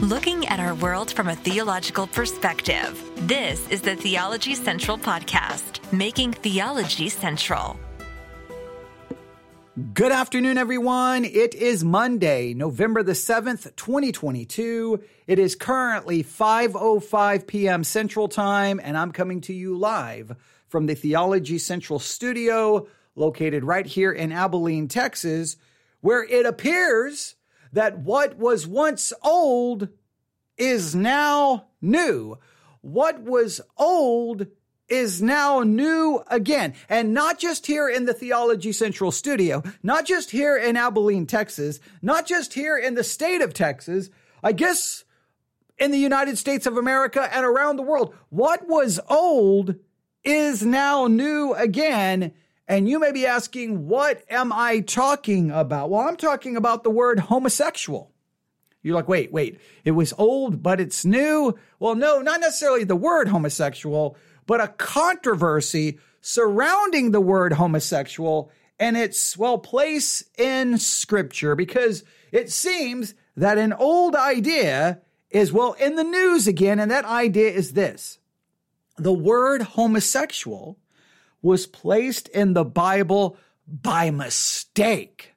looking at our world from a theological perspective. This is the Theology Central Podcast, making theology central. Good afternoon, everyone. It is Monday, November the 7th, 2022. It is currently 5.05 p.m. Central Time, and I'm coming to you live from the Theology Central studio located right here in Abilene, Texas, where it appears that what was once old is now new. What was old is now new again. And not just here in the Theology Central studio, not just here in Abilene, Texas, not just here in the state of Texas, I guess in the United States of America and around the world. What was old is now new again. And you may be asking, what am I talking about? Well, I'm talking about the word homosexual. You're like, wait, wait, it was old, but it's new. Well, no, not necessarily the word homosexual, but a controversy surrounding the word homosexual and its, well, place in scripture because it seems that an old idea is, well, in the news again. And that idea is this the word homosexual was placed in the Bible by mistake.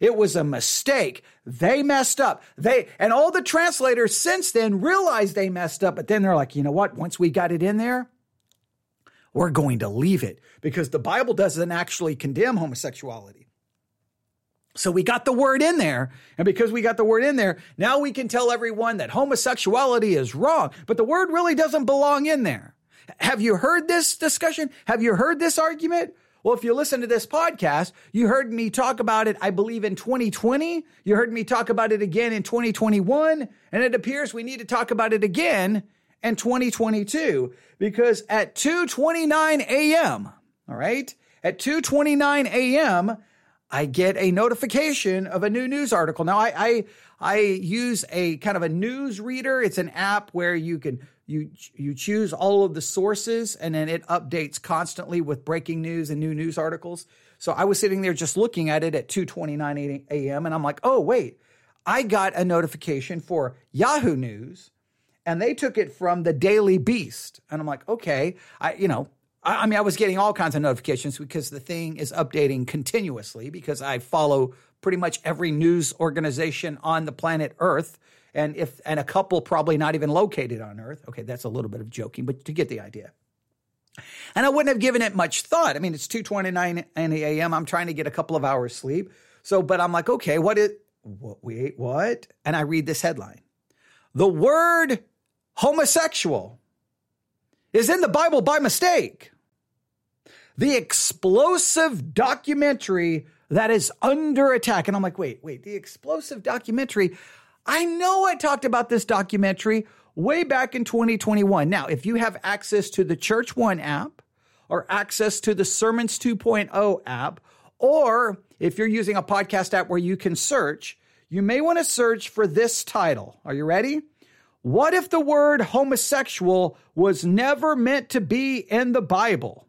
It was a mistake. They messed up. They, and all the translators since then realized they messed up, but then they're like, you know what? Once we got it in there, we're going to leave it because the Bible doesn't actually condemn homosexuality. So we got the word in there. And because we got the word in there, now we can tell everyone that homosexuality is wrong, but the word really doesn't belong in there. Have you heard this discussion? Have you heard this argument? Well, if you listen to this podcast, you heard me talk about it, I believe, in 2020. You heard me talk about it again in 2021. And it appears we need to talk about it again in 2022 because at 2:29 a.m., all right? At 2:29 a.m., I get a notification of a new news article. Now I I I use a kind of a news reader. It's an app where you can you you choose all of the sources and then it updates constantly with breaking news and new news articles. So I was sitting there just looking at it at 2:29 a.m. and I'm like, "Oh, wait. I got a notification for Yahoo News and they took it from the Daily Beast." And I'm like, "Okay, I you know, I, I mean, I was getting all kinds of notifications because the thing is updating continuously because I follow pretty much every news organization on the planet Earth and if and a couple probably not even located on Earth. Okay, that's a little bit of joking, but to get the idea. And I wouldn't have given it much thought. I mean, it's 2:29 a.m. I'm trying to get a couple of hours sleep. So, but I'm like, okay, what is what wait, what? And I read this headline. The word homosexual is in the Bible by mistake. The explosive documentary that is under attack. And I'm like, wait, wait, the explosive documentary. I know I talked about this documentary way back in 2021. Now, if you have access to the Church One app or access to the Sermons 2.0 app, or if you're using a podcast app where you can search, you may want to search for this title. Are you ready? What if the word homosexual was never meant to be in the Bible?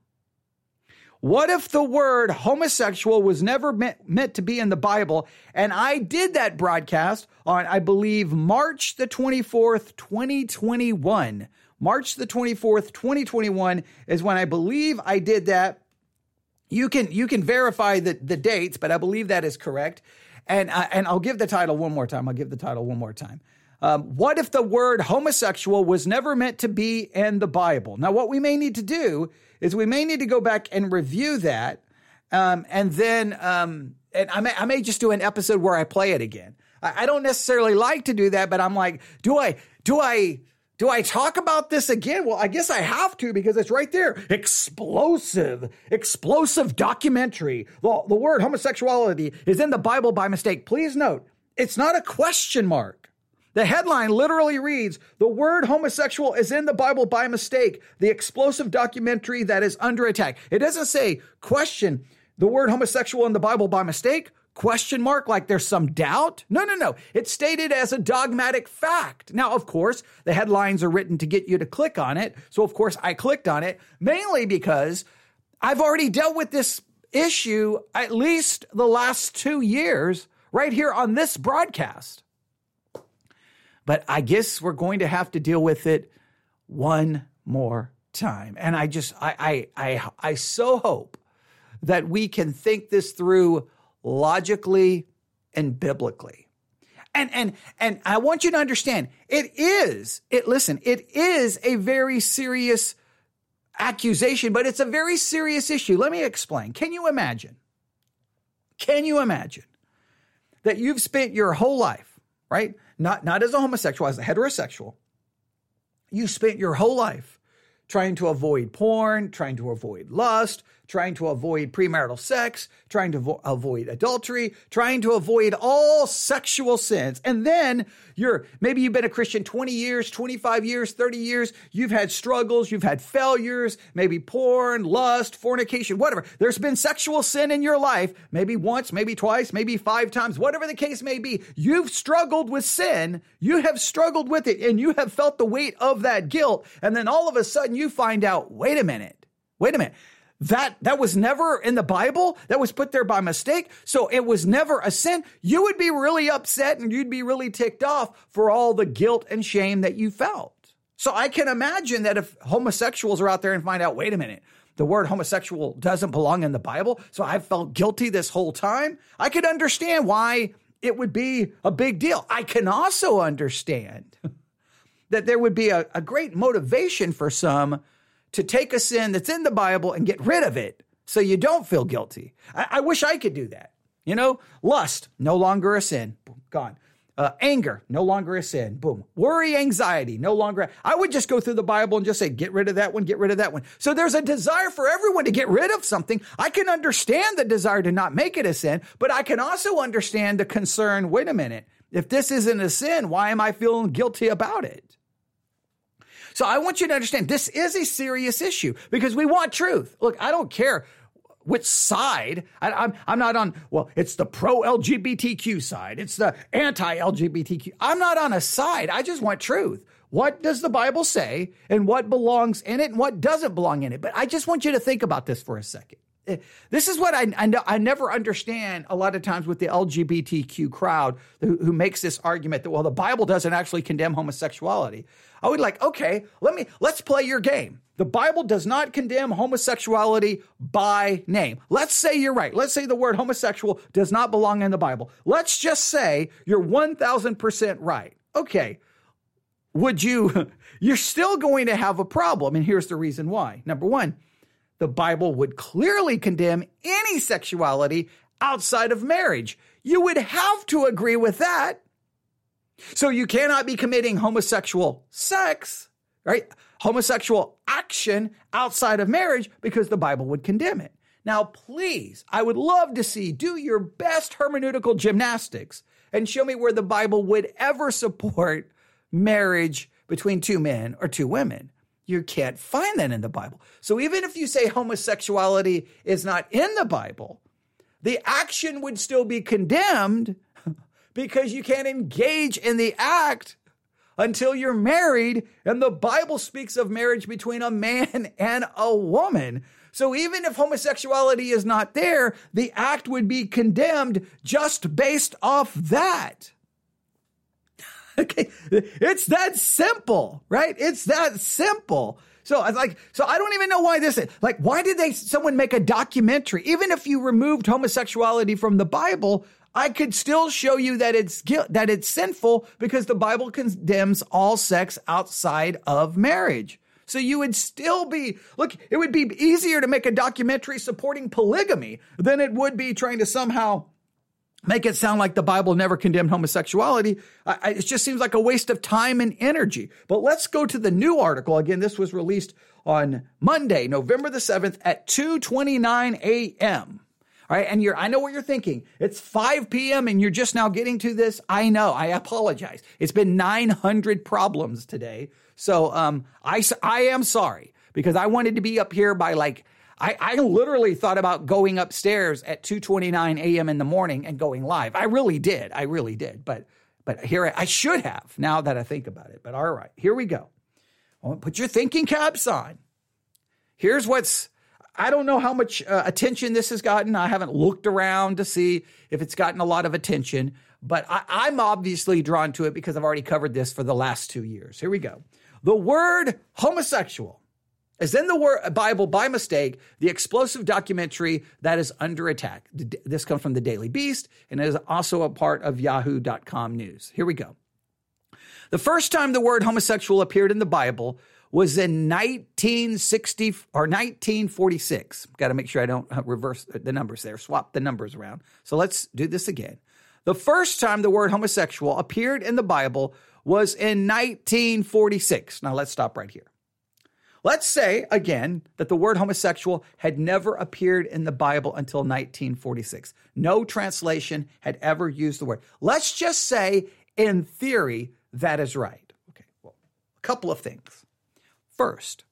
What if the word homosexual was never meant, meant to be in the Bible? And I did that broadcast on, I believe, March the 24th, 2021. March the 24th, 2021 is when I believe I did that. You can, you can verify the, the dates, but I believe that is correct. And, uh, and I'll give the title one more time. I'll give the title one more time. Um, what if the word homosexual was never meant to be in the Bible? Now, what we may need to do is we may need to go back and review that. Um, and then, um, and I may, I may just do an episode where I play it again. I, I don't necessarily like to do that, but I'm like, do I, do I, do I talk about this again? Well, I guess I have to because it's right there. Explosive, explosive documentary. The, the word homosexuality is in the Bible by mistake. Please note, it's not a question mark. The headline literally reads The word homosexual is in the Bible by mistake, the explosive documentary that is under attack. It doesn't say question the word homosexual in the Bible by mistake, question mark, like there's some doubt. No, no, no. It's stated as a dogmatic fact. Now, of course, the headlines are written to get you to click on it. So, of course, I clicked on it mainly because I've already dealt with this issue at least the last two years right here on this broadcast. But I guess we're going to have to deal with it one more time. And I just, I, I, I, I so hope that we can think this through logically and biblically. And, and, and I want you to understand it is, it, listen, it is a very serious accusation, but it's a very serious issue. Let me explain. Can you imagine? Can you imagine that you've spent your whole life, right? Not, not as a homosexual, as a heterosexual. You spent your whole life trying to avoid porn, trying to avoid lust, trying to avoid premarital sex, trying to vo- avoid adultery, trying to avoid all sexual sins. And then you're maybe you've been a Christian 20 years, 25 years, 30 years. You've had struggles, you've had failures, maybe porn, lust, fornication, whatever. There's been sexual sin in your life, maybe once, maybe twice, maybe five times, whatever the case may be. You've struggled with sin. You have struggled with it and you have felt the weight of that guilt. And then all of a sudden you find out, wait a minute, wait a minute that that was never in the Bible. That was put there by mistake. So it was never a sin. You would be really upset and you'd be really ticked off for all the guilt and shame that you felt. So I can imagine that if homosexuals are out there and find out, wait a minute, the word homosexual doesn't belong in the Bible. So I felt guilty this whole time. I could understand why it would be a big deal. I can also understand that there would be a, a great motivation for some to take a sin that's in the Bible and get rid of it so you don't feel guilty. I, I wish I could do that. You know, lust, no longer a sin, Boom, gone. Uh, anger, no longer a sin. Boom. Worry, anxiety, no longer. I would just go through the Bible and just say, get rid of that one, get rid of that one. So there's a desire for everyone to get rid of something. I can understand the desire to not make it a sin, but I can also understand the concern wait a minute, if this isn't a sin, why am I feeling guilty about it? So I want you to understand this is a serious issue because we want truth. Look, I don't care which side. I, am I'm, I'm not on, well, it's the pro LGBTQ side. It's the anti LGBTQ. I'm not on a side. I just want truth. What does the Bible say and what belongs in it and what doesn't belong in it? But I just want you to think about this for a second. Eh, this is what I, I, I, never understand a lot of times with the LGBTQ crowd who, who makes this argument that, well, the Bible doesn't actually condemn homosexuality. I would like, okay, let me, let's play your game. The Bible does not condemn homosexuality by name. Let's say you're right. Let's say the word homosexual does not belong in the Bible. Let's just say you're 1000% right. Okay. Would you, you're still going to have a problem. And here's the reason why. Number one, the Bible would clearly condemn any sexuality outside of marriage. You would have to agree with that. So you cannot be committing homosexual sex, right? Homosexual action outside of marriage because the Bible would condemn it. Now, please, I would love to see, do your best hermeneutical gymnastics and show me where the Bible would ever support marriage between two men or two women. You can't find that in the Bible. So even if you say homosexuality is not in the Bible, the action would still be condemned because you can't engage in the act until you're married. And the Bible speaks of marriage between a man and a woman. So even if homosexuality is not there, the act would be condemned just based off that. Okay. It's that simple, right? It's that simple. So I like, so I don't even know why this is like, why did they, someone make a documentary? Even if you removed homosexuality from the Bible, I could still show you that it's that it's sinful because the Bible condemns all sex outside of marriage. So you would still be look, it would be easier to make a documentary supporting polygamy than it would be trying to somehow make it sound like the Bible never condemned homosexuality. I, it just seems like a waste of time and energy. But let's go to the new article. Again, this was released on Monday, November the 7th at 2:29 a.m. All right. And you're, I know what you're thinking. It's 5 p.m. and you're just now getting to this. I know. I apologize. It's been 900 problems today. So, um, I, I am sorry because I wanted to be up here by like I, I literally thought about going upstairs at 2:29 a.m. in the morning and going live. I really did. I really did. But but here I, I should have now that I think about it. But all right, here we go. Put your thinking caps on. Here's what's I don't know how much uh, attention this has gotten. I haven't looked around to see if it's gotten a lot of attention. but I, am obviously drawn to it because I've already covered this for the last two years. Here we go. The word homosexual is in the word Bible by mistake, the explosive documentary that is under attack. This comes from the Daily Beast and is also a part of yahoo.com news. Here we go. The first time the word homosexual appeared in the Bible was in 1960 or 1946. Got to make sure I don't uh, reverse the numbers there, swap the numbers around. So let's do this again. The first time the word homosexual appeared in the Bible was in 1946. Now let's stop right here. Let's say again that the word homosexual had never appeared in the Bible until 1946. No translation had ever used the word. Let's just say, in theory, that is right. Okay, well, a couple of things. First,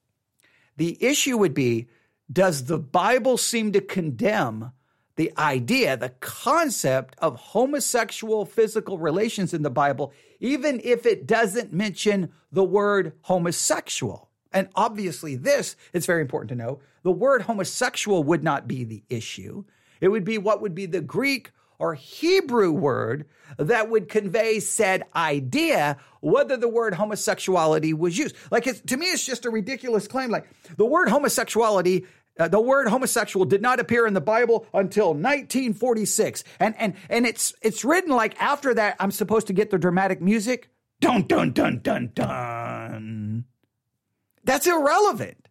the issue would be does the Bible seem to condemn the idea, the concept of homosexual physical relations in the Bible, even if it doesn't mention the word homosexual? And obviously, this, it's very important to know, the word homosexual would not be the issue. It would be what would be the Greek or Hebrew word that would convey said idea, whether the word homosexuality was used. Like, to me, it's just a ridiculous claim. Like, the word homosexuality uh, the word homosexual did not appear in the Bible until 1946. And, and, and it's, it's written like after that, I'm supposed to get the dramatic music. Dun, dun, dun, dun, dun. That's irrelevant.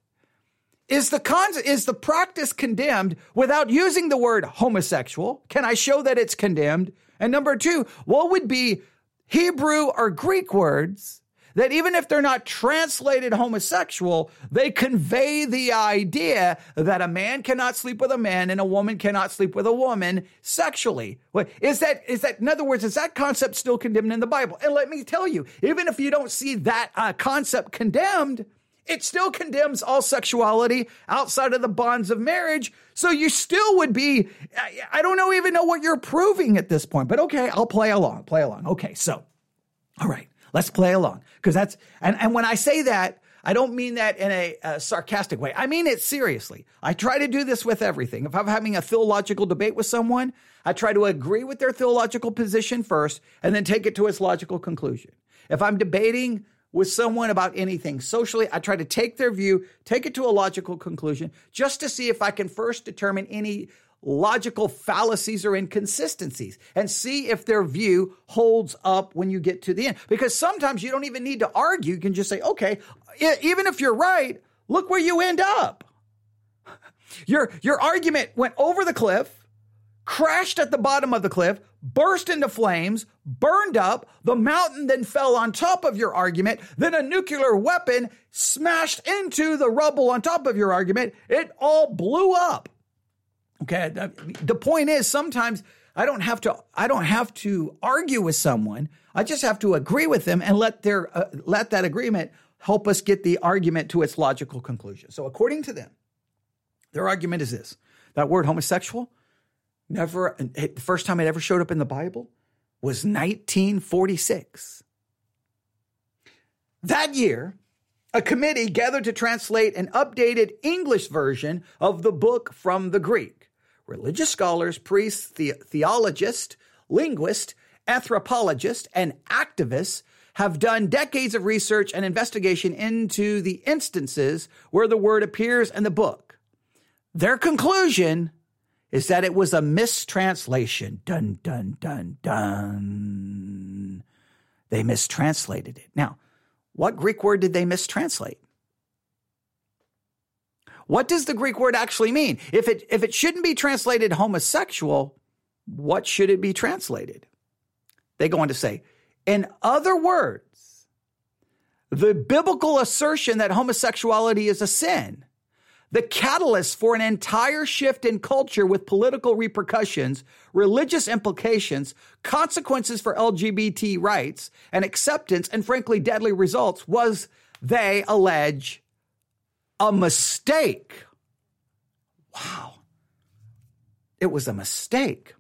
Is the con- is the practice condemned without using the word homosexual? Can I show that it's condemned? And number two, what would be Hebrew or Greek words that even if they're not translated homosexual, they convey the idea that a man cannot sleep with a man and a woman cannot sleep with a woman sexually. Is that, is that, in other words, is that concept still condemned in the Bible? And let me tell you, even if you don't see that uh, concept condemned, it still condemns all sexuality outside of the bonds of marriage. So you still would be, I don't know even know what you're proving at this point, but okay, I'll play along, play along. Okay, so, all right, let's play along. Because that's, and, and when I say that, I don't mean that in a, a, sarcastic way. I mean it seriously. I try to do this with everything. If I'm having a theological debate with someone, I try to agree with their theological position first and then take it to its logical conclusion. If I'm debating with someone about anything socially, I try to take their view, take it to a logical conclusion, just to see if I can first determine any logical fallacies or inconsistencies and see if their view holds up when you get to the end. Because sometimes you don't even need to argue. You can just say, okay, even if you're right, look where you end up. Your, your argument went over the cliff, crashed at the bottom of the cliff, burst into flames, burned up, the mountain then fell on top of your argument, then a nuclear weapon smashed into the rubble on top of your argument. It all blew up. Okay, the point is sometimes I don't have to I don't have to argue with someone. I just have to agree with them and let their uh, let that agreement help us get the argument to its logical conclusion. So according to them, their argument is this: that word homosexual never, the first time it ever showed up in the Bible was 1946. That year, a committee gathered to translate an updated English version of the book from the Greek. Religious scholars, priests, the- theologists, linguists, anthropologists, and activists have done decades of research and investigation into the instances where the word appears in the book. Their conclusion is that it was a mistranslation. Dun, dun, dun, dun. They mistranslated it. Now, what Greek word did they mistranslate? What does the Greek word actually mean? If it, if it shouldn't be translated homosexual, what should it be translated? They go on to say, in other words, the biblical assertion that homosexuality is a sin the catalyst for an entire shift in culture with political repercussions, religious implications, consequences for LGBT rights, and acceptance, and frankly, deadly results was, they allege, a mistake. Wow. It was a mistake.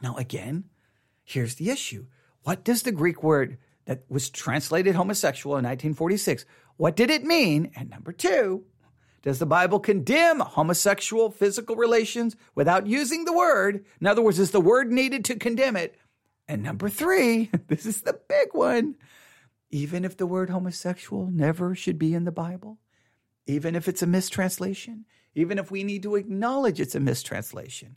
Now, again, here's the issue. What does the Greek word that was translated homosexual in 1946, what did it mean? And number two, Does the Bible condemn homosexual physical relations without using the word? In other words, is the word needed to condemn it? And number three, this is the big one. Even if the word homosexual never should be in the Bible, even if it's a mistranslation, even if we need to acknowledge it's a mistranslation,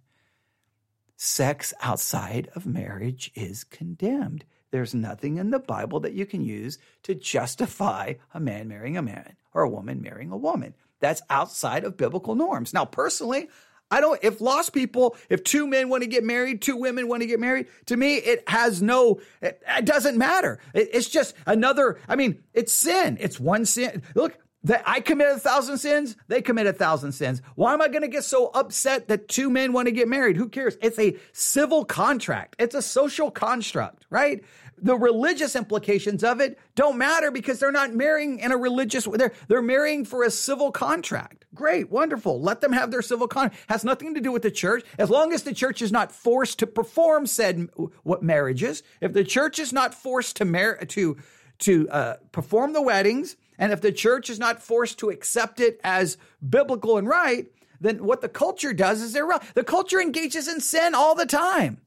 sex outside of marriage is condemned. There's nothing in the Bible that you can use to justify a man marrying a man or a woman marrying a woman that's outside of biblical norms. Now, personally, I don't, if lost people, if two men want to get married, two women want to get married, to me, it has no, it, it doesn't matter. It, it's just another, I mean, it's sin. It's one sin. Look, that I commit a thousand sins, they commit a thousand sins. Why am I going to get so upset that two men want to get married? Who cares? It's a civil contract. It's a social construct, right? The religious implications of it don't matter because they're not marrying in a religious they're they're marrying for a civil contract. Great, wonderful. Let them have their civil contract. Has nothing to do with the church. As long as the church is not forced to perform said what marriages, if the church is not forced to mar- to to uh, perform the weddings, and if the church is not forced to accept it as biblical and right, then what the culture does is they're The culture engages in sin all the time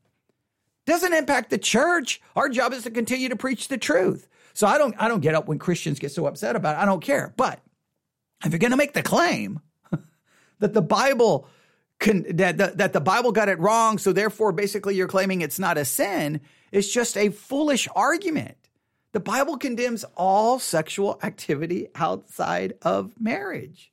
doesn't impact the church. Our job is to continue to preach the truth. So I don't I don't get up when Christians get so upset about it. I don't care. But if you're going to make the claim that the Bible can, that, that, that the Bible got it wrong, so therefore basically you're claiming it's not a sin, it's just a foolish argument. The Bible condemns all sexual activity outside of marriage.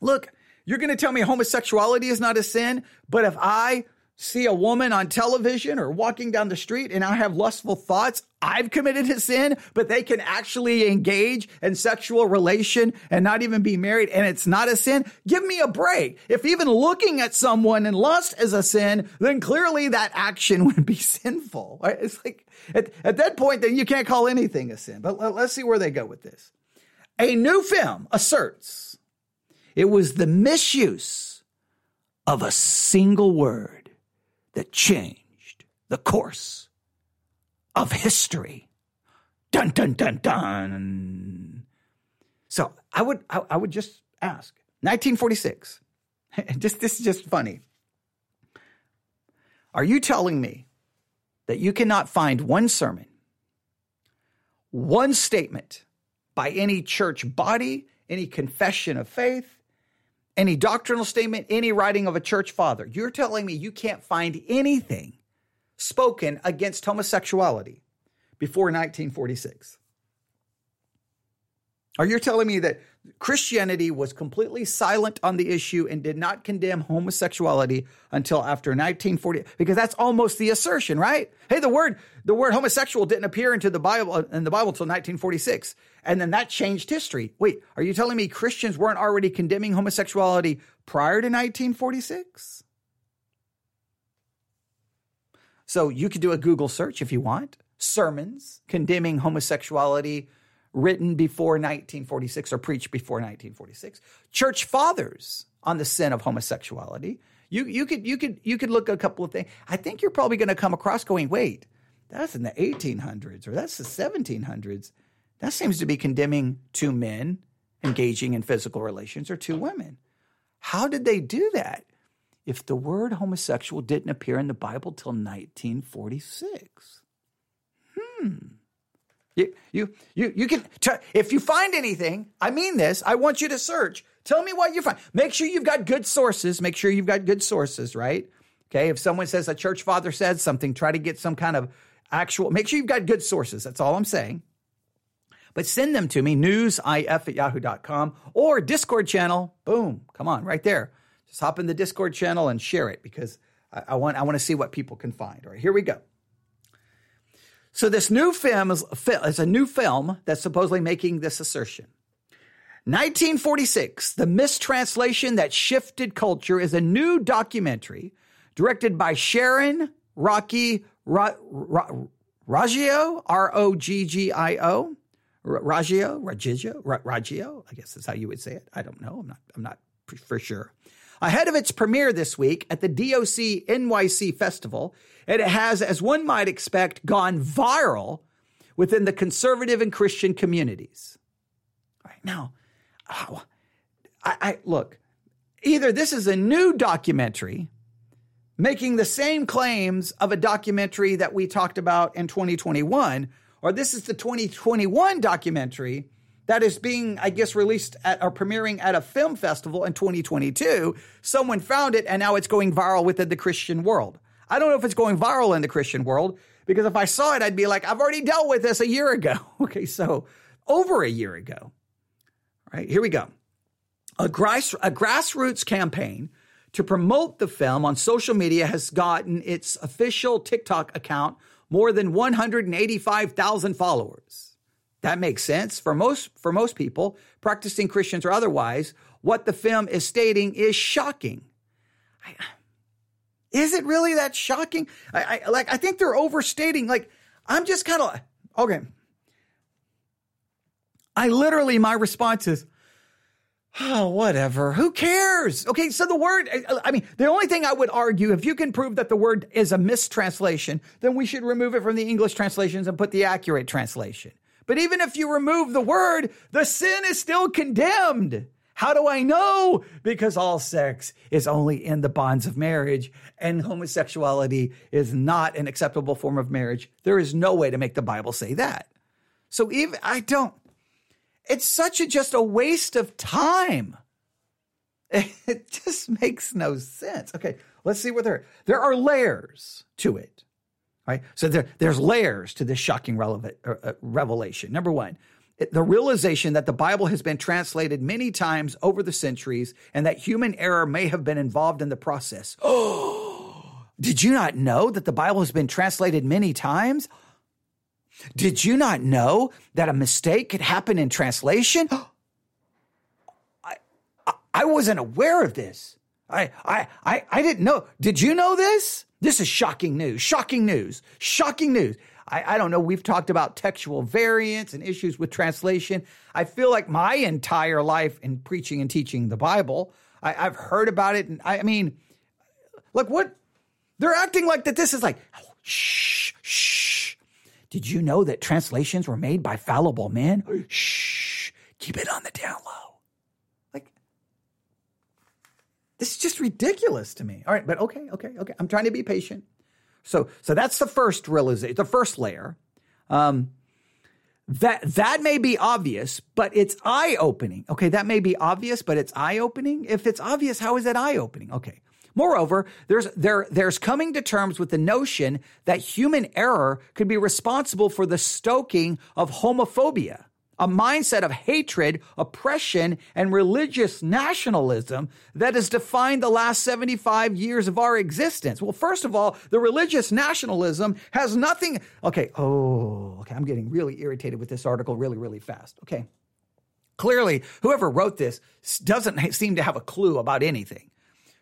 Look, you're going to tell me homosexuality is not a sin, but if I see a woman on television or walking down the street and I have lustful thoughts, I've committed a sin, but they can actually engage in sexual relation and not even be married and it's not a sin. Give me a break. If even looking at someone in lust is a sin, then clearly that action would be sinful. Right? It's like at, at that point, then you can't call anything a sin. But let, let's see where they go with this. A new film asserts it was the misuse of a single word that changed the course of history. Dun dun dun dun. So I would I, I would just ask 1946. just this is just funny. Are you telling me that you cannot find one sermon, one statement by any church body, any confession of faith, any doctrinal statement, any writing of a church father. You're telling me you can't find anything spoken against homosexuality before 1946. Are you telling me that Christianity was completely silent on the issue and did not condemn homosexuality until after 1940? Because that's almost the assertion, right? Hey, the word the word homosexual didn't appear into the Bible uh, in the Bible until 1946, and then that changed history. Wait, are you telling me Christians weren't already condemning homosexuality prior to 1946? So you could do a Google search if you want. Sermons condemning homosexuality written before 1946 or preached before 1946. Church fathers on the sin of homosexuality. You, you could you could you could look at a couple of things. I think you're probably going to come across going, wait, that's in the 1800s or that's the 1700s. That seems to be condemning two men engaging in physical relations or two women. How did they do that? If the word homosexual didn't appear in the Bible till 1946. Hmm. You, you, you, you can, t- if you find anything, I mean this, I want you to search. Tell me what you find. Make sure you've got good sources. Make sure you've got good sources, right? Okay. If someone says a church father said something, try to get some kind of actual, make sure you've got good sources. That's all I'm saying. But send them to me, newsif at yahoo.com or Discord channel. Boom. Come on, right there. Just hop in the Discord channel and share it because I, I want, I want to see what people can find. All right, here we go. So this new film is, a new film that's supposedly making this assertion. 1946, The Mistranslation That Shifted Culture is a new documentary directed by Sharon Rocky Ra, Ra, Raggio, R O G G I O. Raggio, Raggio, Raggio, I guess that's how you would say it. I don't know. I'm not, I'm not for sure. Ahead of its premiere this week at the DOC NYC Festival, and it has, as one might expect, gone viral within the conservative and Christian communities. All right, now, oh, I, I look, either this is a new documentary making the same claims of a documentary that we talked about in 2021, or this is the 2021 documentary that is being, I guess, released at or premiering at a film festival in 2022. Someone found it and now it's going viral within the Christian world. I don't know if it's going viral in the Christian world because if I saw it, I'd be like, I've already dealt with this a year ago. Okay, so over a year ago. All right, here we go. A, grass, a grassroots campaign to promote the film on social media has gotten its official TikTok account more than 185,000 followers. That makes sense for most for most people, practicing Christians or otherwise. What the film is stating is shocking. I, is it really that shocking? I, I like. I think they're overstating. Like, I'm just kind of okay. I literally, my response is, oh, whatever. Who cares? Okay, so the word, I mean, the only thing I would argue, if you can prove that the word is a mistranslation, then we should remove it from the English translations and put the accurate translation. But even if you remove the word, the sin is still condemned. How do I know? Because all sex is only in the bonds of marriage and homosexuality is not an acceptable form of marriage. There is no way to make the Bible say that. So even I don't it's such a just a waste of time. It just makes no sense. Okay, let's see what there there are layers to it. Right? So there, there's layers to this shocking relevant, uh, uh, revelation. Number one, the realization that the Bible has been translated many times over the centuries and that human error may have been involved in the process. Oh, did you not know that the Bible has been translated many times? Did you not know that a mistake could happen in translation? I, I, I wasn't aware of this. I, I, I, I didn't know. Did you know this? This is shocking news. Shocking news. Shocking news. I, I don't know. We've talked about textual variants and issues with translation. I feel like my entire life in preaching and teaching the Bible, I, have heard about it. And I, I mean, look, what they're acting like that. This is like, oh, shh, shh. Did you know that translations were made by fallible men? Shh, keep it on the down low. Like, this is just ridiculous to me. All right, but okay, okay, okay. I'm trying to be patient. So, so that's the first realization, the first layer. Um, that that may be obvious, but it's eye opening. Okay, that may be obvious, but it's eye opening. If it's obvious, how is it eye opening? Okay. Moreover, there's there there's coming to terms with the notion that human error could be responsible for the stoking of homophobia a mindset of hatred, oppression, and religious nationalism that has defined the last 75 years of our existence. Well, first of all, the religious nationalism has nothing. Okay, oh, okay, I'm getting really irritated with this article really, really fast. Okay. Clearly, whoever wrote this doesn't seem to have a clue about anything.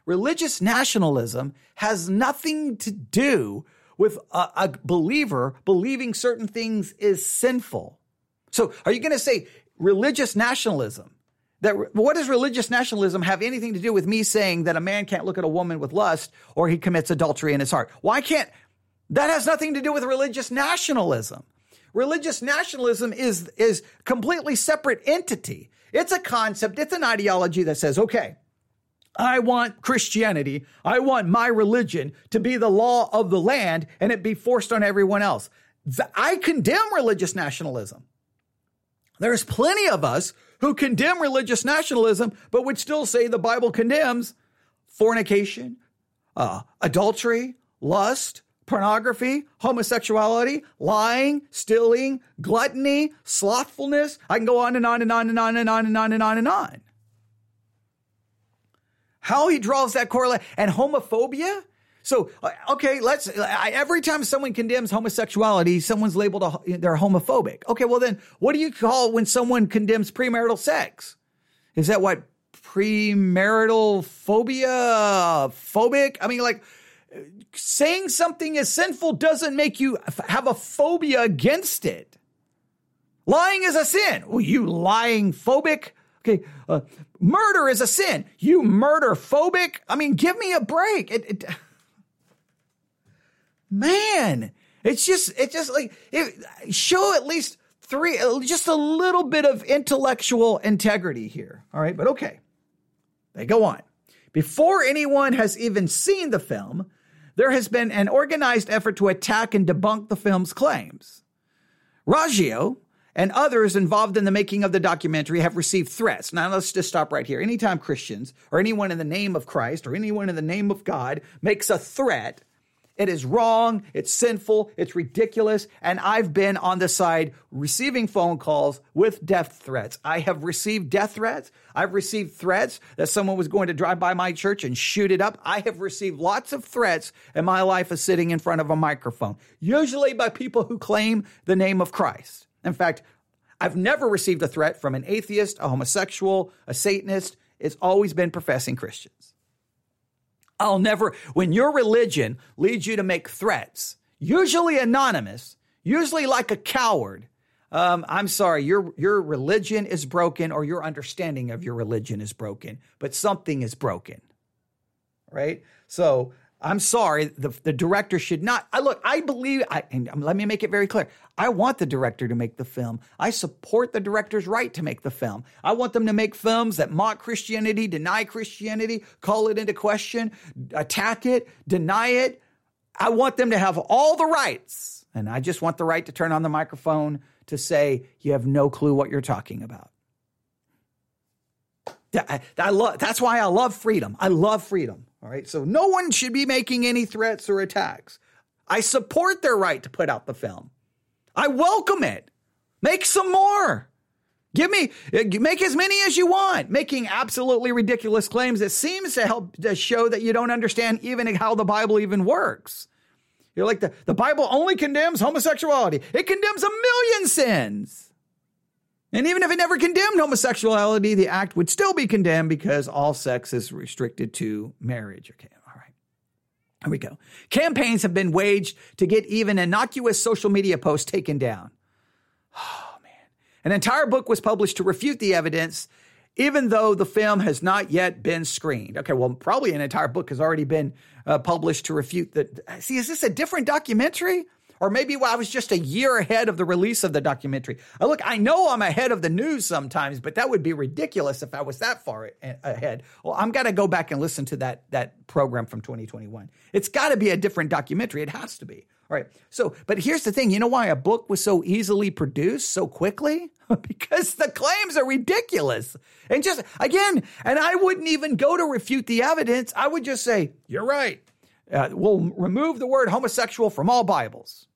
Religious nationalism has nothing to do with a, a believer believing certain things is sinful. So are you going to say religious nationalism? That what does religious nationalism have anything to do with me saying that a man can't look at a woman with lust or he commits adultery in his heart? Why can't that has nothing to do with religious nationalism? Religious nationalism is is completely separate entity. It's a concept, it's an ideology that says, okay, I want Christianity, I want my religion to be the law of the land and it be forced on everyone else. I condemn religious nationalism. There's plenty of us who condemn religious nationalism, but would still say the Bible condemns fornication, uh, adultery, lust, pornography, homosexuality, lying, stealing, gluttony, slothfulness. I can go on and on and on and on and on and on and on and on. How he draws that correlation and homophobia so, uh, okay, let's, I, every time someone condemns homosexuality, someone's labeled, a, they're homophobic. Okay, well then, what do you call when someone condemns premarital sex? Is that what premarital phobia, phobic? I mean, like, saying something is sinful doesn't make you have a phobia against it. Lying is a sin. Well, you lying phobic. Okay, uh, murder is a sin. You murder phobic. I mean, give me a break. It, it, man, it's just, it's just like, it, show at least three, uh, just a little bit of intellectual integrity here. All right. But okay. They go on. Before anyone has even seen the film, there has been an organized effort to attack and debunk the film's claims. Raggio and others involved in the making of the documentary have received threats. Now, let's just stop right here. Anytime Christians or anyone in the name of Christ or anyone in the name of God makes a threat, it is wrong, it's sinful, it's ridiculous, and I've been on the side receiving phone calls with death threats. I have received death threats. I've received threats that someone was going to drive by my church and shoot it up. I have received lots of threats in my life of sitting in front of a microphone, usually by people who claim the name of Christ. In fact, I've never received a threat from an atheist, a homosexual, a Satanist. It's always been professing Christians. I'll never, when your religion leads you to make threats, usually anonymous, usually like a coward, um, I'm sorry, your your religion is broken, or your understanding of your religion is broken, but something is broken, right? So I'm sorry, the, the director should not. I look, I believe, I, and let me make it very clear. I want the director to make the film. I support the director's right to make the film. I want them to make films that mock Christianity, deny Christianity, call it into question, attack it, deny it. I want them to have all the rights. And I just want the right to turn on the microphone to say, you have no clue what you're talking about. I, I love, that's why I love freedom. I love freedom. All right. So no one should be making any threats or attacks. I support their right to put out the film. I welcome it. Make some more. Give me, uh, make as many as you want, making absolutely ridiculous claims that seems to help to show that you don't understand even how the Bible even works. You're like the, the Bible only condemns homosexuality. It condemns a million sins. And even if it never condemned homosexuality, the act would still be condemned because all sex is restricted to marriage. Okay, all right. Here we go. Campaigns have been waged to get even innocuous social media posts taken down. Oh, man. An entire book was published to refute the evidence, even though the film has not yet been screened. Okay, well, probably an entire book has already been uh, published to refute the. See, is this a different documentary? Or maybe I was just a year ahead of the release of the documentary. Uh, look, I know I'm ahead of the news sometimes, but that would be ridiculous if I was that far ahead. Well, I'm going to go back and listen to that, that program from 2021. It's got to be a different documentary. It has to be. All right. So, but here's the thing you know why a book was so easily produced so quickly? because the claims are ridiculous. And just, again, and I wouldn't even go to refute the evidence. I would just say, you're right. Uh, we'll remove the word homosexual from all Bibles.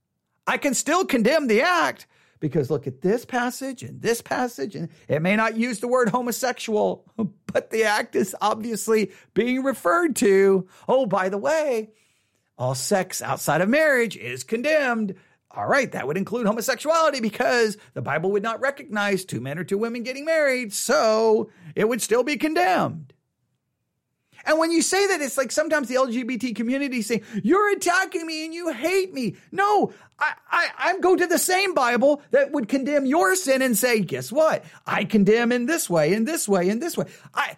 I can still condemn the act because look at this passage and this passage, and it may not use the word homosexual, but the act is obviously being referred to. Oh, by the way, all sex outside of marriage is condemned. All right, that would include homosexuality because the Bible would not recognize two men or two women getting married, so it would still be condemned. And when you say that, it's like sometimes the LGBT community say, you're attacking me and you hate me. No, I, I, I go to the same Bible that would condemn your sin and say, guess what? I condemn in this way, in this way, in this way. I,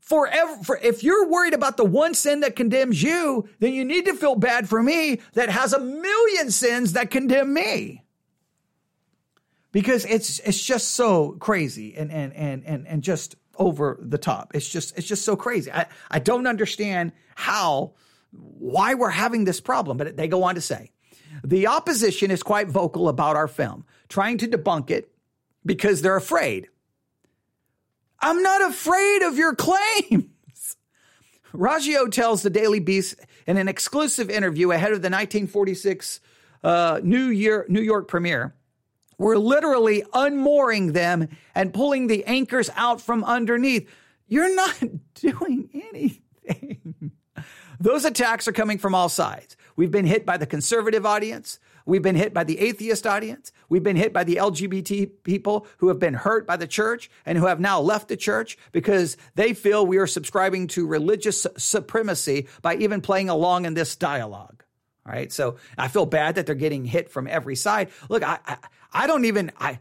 forever for if you're worried about the one sin that condemns you then you need to feel bad for me that has a million sins that condemn me because it's it's just so crazy and and and and, and just over the top. It's just it's just so crazy. I, I don't understand how why we're having this problem, but they go on to say the opposition is quite vocal about our film, trying to debunk it because they're afraid. I'm not afraid of your claims. Raggio tells the Daily Beast in an exclusive interview ahead of the 1946 uh, New Year New York premiere we're literally unmooring them and pulling the anchors out from underneath. You're not doing anything. Those attacks are coming from all sides. We've been hit by the conservative audience. We've been hit by the atheist audience. We've been hit by the LGBT people who have been hurt by the church and who have now left the church because they feel we are subscribing to religious supremacy by even playing along in this dialogue. All right. So I feel bad that they're getting hit from every side. Look, I, I, I don't even, I,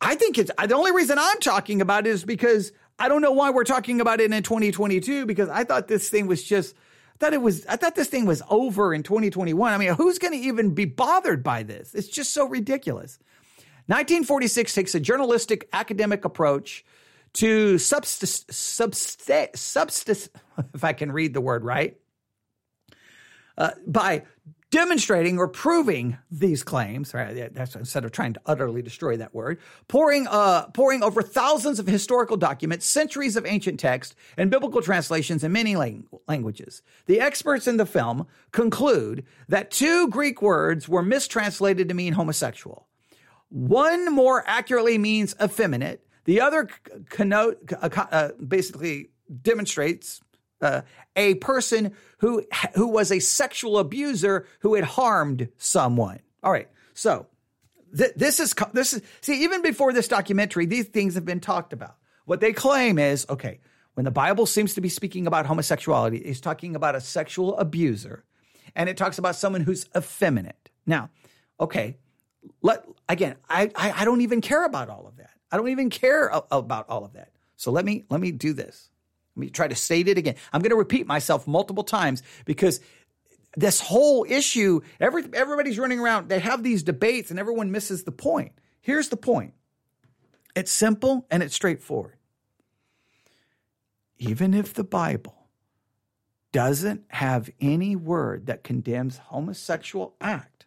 I think it's the only reason I'm talking about it is because I don't know why we're talking about it in 2022 because I thought this thing was just, thought it was, I thought this thing was over in 2021. I mean, who's going to even be bothered by this? It's just so ridiculous. 1946 takes a journalistic academic approach to subsist, subsist, subsist if I can read the word right, uh, by demonstrating or proving these claims, right? That's instead of trying to utterly destroy that word, pouring, uh, pouring over thousands of historical documents, centuries of ancient text, and biblical translations in many lang- languages. The experts in the film conclude that two Greek words were mistranslated to mean homosexual. One more accurately means effeminate. The other connote, uh, uh, basically demonstrates uh, a person who who was a sexual abuser who had harmed someone. All right, so th- this is this is see even before this documentary, these things have been talked about. What they claim is okay when the Bible seems to be speaking about homosexuality, it's talking about a sexual abuser, and it talks about someone who's effeminate. Now, okay, let again, I, I, I don't even care about all of that. I don't even care about all of that. So let me let me do this. Let me try to state it again. I'm going to repeat myself multiple times because this whole issue, every, everybody's running around. They have these debates and everyone misses the point. Here's the point it's simple and it's straightforward. Even if the Bible doesn't have any word that condemns homosexual act,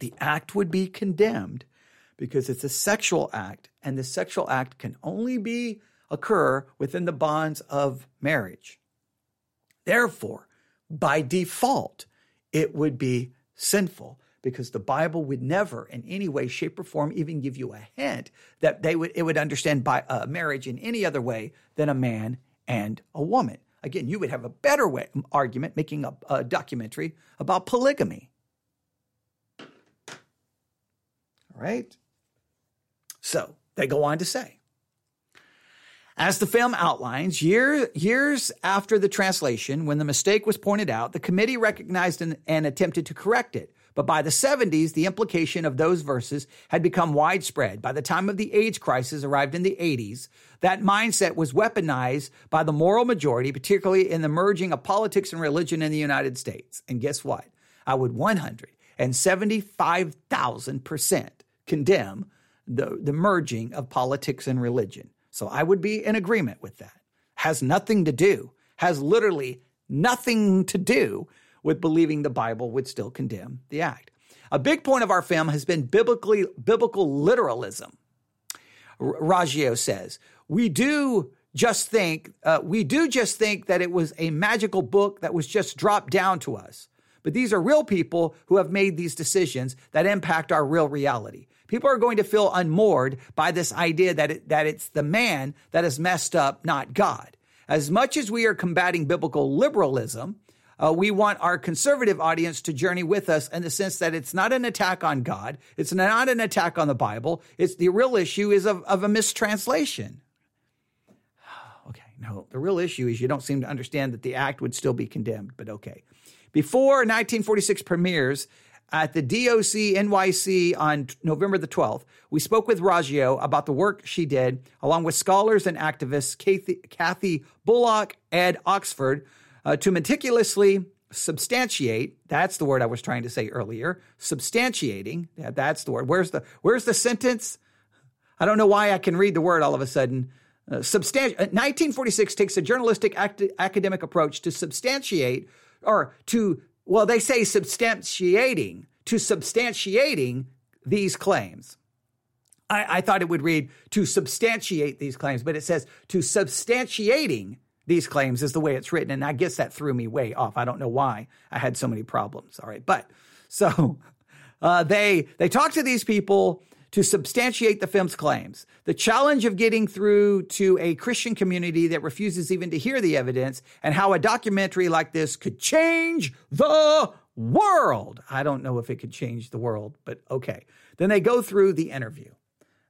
the act would be condemned because it's a sexual act, and the sexual act can only be occur within the bonds of marriage. Therefore, by default, it would be sinful because the Bible would never, in any way, shape, or form, even give you a hint that they would it would understand by uh, marriage in any other way than a man and a woman. Again, you would have a better way, argument making a, a documentary about polygamy. All right. So they go on to say as the film outlines, year, years after the translation, when the mistake was pointed out, the committee recognized and, and, attempted to correct it. But by the 70s, the implication of those verses had become widespread. By the time of the AIDS crisis arrived in the 80s, that mindset was weaponized by the moral majority, particularly in the merging of politics and religion in the United States. And guess what? I would 175,000% condemn the, the merging of politics and religion. So I would be in agreement with that. Has nothing to do, has literally nothing to do with believing the Bible would still condemn the act. A big point of our film has been biblically biblical literalism. R- Roggio says, "We do just think uh, we do just think that it was a magical book that was just dropped down to us. But these are real people who have made these decisions that impact our real reality. People are going to feel unmoored by this idea that, it, that it's the man that is messed up, not God. As much as we are combating biblical literalism, uh, we want our conservative audience to journey with us in the sense that it's not an attack on God. It's not an attack on the Bible. It's the real issue is of, of a mistranslation. okay, no, the real issue is you don't seem to understand that the act would still be condemned, but okay. Before 1946 premieres, at the DOC NYC on November the 12th, we spoke with Roggio about the work she did, along with scholars and activists Kathy, Kathy Baldock, Ed Oxford, uh, to meticulously substantiate that's the word i was trying to say earlier substantiating yeah, that's the word. Where's the where's the sentence? I don't know why i can read the word all of a sudden. Uh, substanti- 1946 uh, takes a journalistic act- academic approach to substantiate or to well, they say substantiating, to substantiating these claims. I, I, thought it would read to substantiate these claims, but it says to substantiating these claims is the way it's written. And I guess that threw me way off. I don't know why I had so many problems. All right. But so uh, they, they talk to these people to substantiate the film's claims. The challenge of getting through to a Christian community that refuses even to hear the evidence and how a documentary like this could change the world. I don't know if it could change the world, but okay. Then they go through the interview.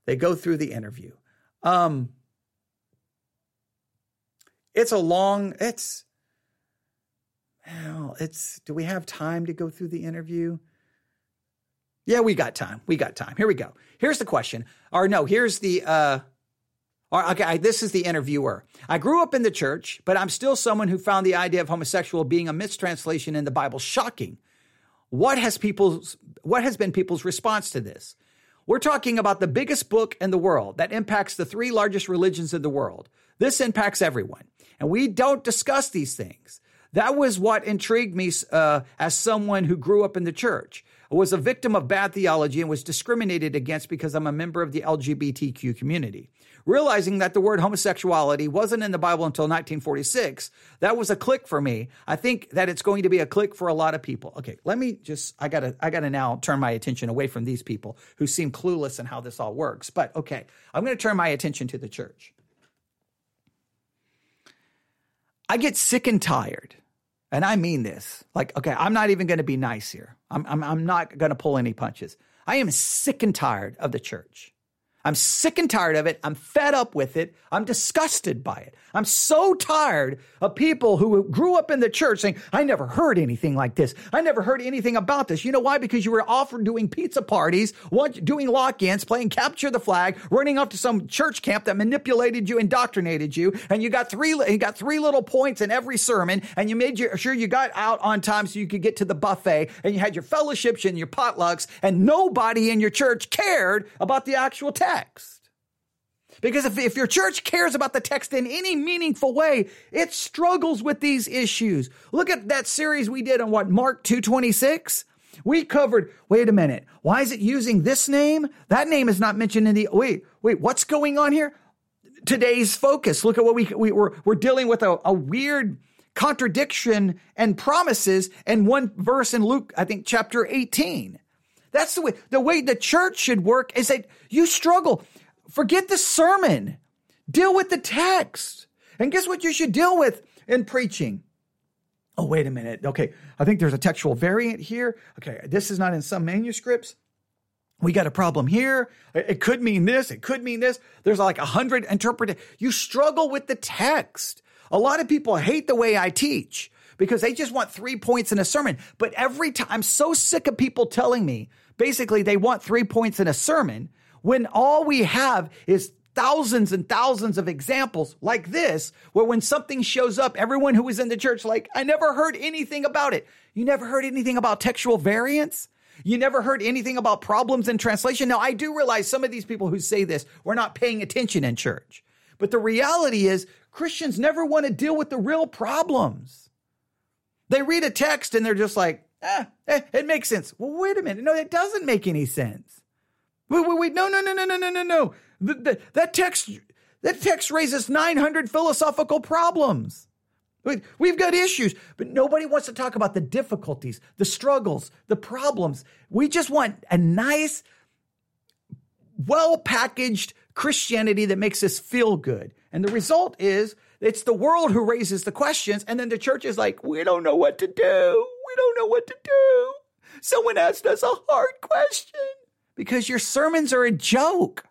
They go through the interview. Um, it's a long, it's, well, it's, do we have time to go through the interview? Yeah, we got time. We got time. Here we go. Here's the question. Or no, here's the uh or okay, this is the interviewer. I grew up in the church, but I'm still someone who found the idea of homosexual being a mistranslation in the Bible shocking. What has people's what has been people's response to this? We're talking about the biggest book in the world that impacts the three largest religions in the world. This impacts everyone. And we don't discuss these things. That was what intrigued me uh, as someone who grew up in the church. Was a victim of bad theology and was discriminated against because I'm a member of the LGBTQ community. Realizing that the word homosexuality wasn't in the Bible until 1946, that was a click for me. I think that it's going to be a click for a lot of people. Okay, let me just I got to I got to now turn my attention away from these people who seem clueless in how this all works. But okay, I'm going to turn my attention to the church. I get sick and tired and I mean this. Like, okay, I'm not even going to be nice here. I'm, I'm, I'm not going to pull any punches. I am sick and tired of the church. I'm sick and tired of it. I'm fed up with it. I'm disgusted by it. I'm so tired of people who grew up in the church saying, I never heard anything like this. I never heard anything about this. You know why? Because you were offered doing pizza parties, doing lock ins, playing capture the flag, running off to some church camp that manipulated you, indoctrinated you, and you got three, you got three little points in every sermon, and you made sure you got out on time so you could get to the buffet, and you had your fellowships and your potlucks, and nobody in your church cared about the actual text text. Because if, if your church cares about the text in any meaningful way, it struggles with these issues. Look at that series we did on what, Mark 226? We covered, wait a minute, why is it using this name? That name is not mentioned in the, wait, wait, what's going on here? Today's focus. Look at what we, we we're, we're dealing with a, a weird contradiction and promises in one verse in Luke, I think chapter 18. That's the way, the way the church should work is that you struggle. Forget the sermon. Deal with the text. And guess what you should deal with in preaching? Oh, wait a minute. Okay. I think there's a textual variant here. Okay. This is not in some manuscripts. We got a problem here. It could mean this. It could mean this. There's like a hundred interpreted. You struggle with the text. A lot of people hate the way I teach because they just want three points in a sermon. But every time I'm so sick of people telling me basically they want three points in a sermon when all we have is thousands and thousands of examples like this where when something shows up everyone who was in the church like i never heard anything about it. You never heard anything about textual variants? You never heard anything about problems in translation? Now i do realize some of these people who say this were not paying attention in church. But the reality is christians never want to deal with the real problems. They read a text and they're just like eh, eh, it makes sense. Well, wait a minute. No, it doesn't make any sense. Wait, wait, wait. No, no, no, no, no, no, no, no. That text, that text raises 900 philosophical problems. We've got issues, but nobody wants to talk about the difficulties, the struggles, the problems. We just want a nice, well packaged Christianity that makes us feel good. And the result is it's the world who raises the questions, and then the church is like, we don't know what to do we don't know what to do. Someone asked us a hard question because your sermons are a joke.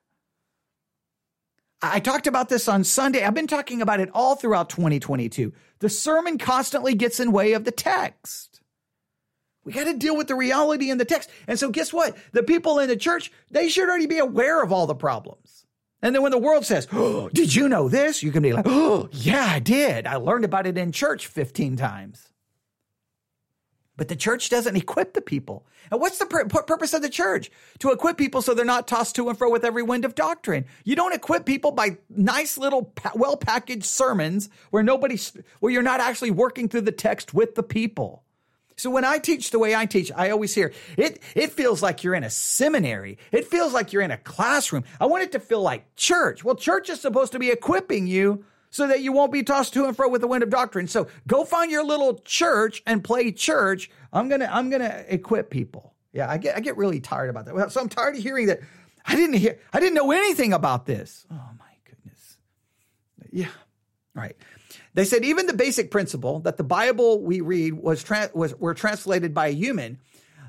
I talked about this on Sunday. I've been talking about it all throughout 2022. The sermon constantly gets in way of the text. We got to deal with the reality in the text. And so guess what? The people in the church, they should already be aware of all the problems. And then when the world says, oh, did you know this? You can be like, oh, yeah, I did. I learned about it in church 15 times. But the church doesn't equip the people. And what's the pur- purpose of the church? To equip people so they're not tossed to and fro with every wind of doctrine. You don't equip people by nice little well packaged sermons where nobody, where you're not actually working through the text with the people. So when I teach the way I teach, I always hear it, it feels like you're in a seminary. It feels like you're in a classroom. I want it to feel like church. Well, church is supposed to be equipping you so that you won't be tossed to and fro with the wind of doctrine. So go find your little church and play church. I'm gonna I'm gonna equip people. Yeah, I get I get really tired about that. So I'm tired of hearing that. I didn't hear I didn't know anything about this. Oh my goodness. Yeah. All right. They said even the basic principle that the Bible we read was tra- was were translated by a human.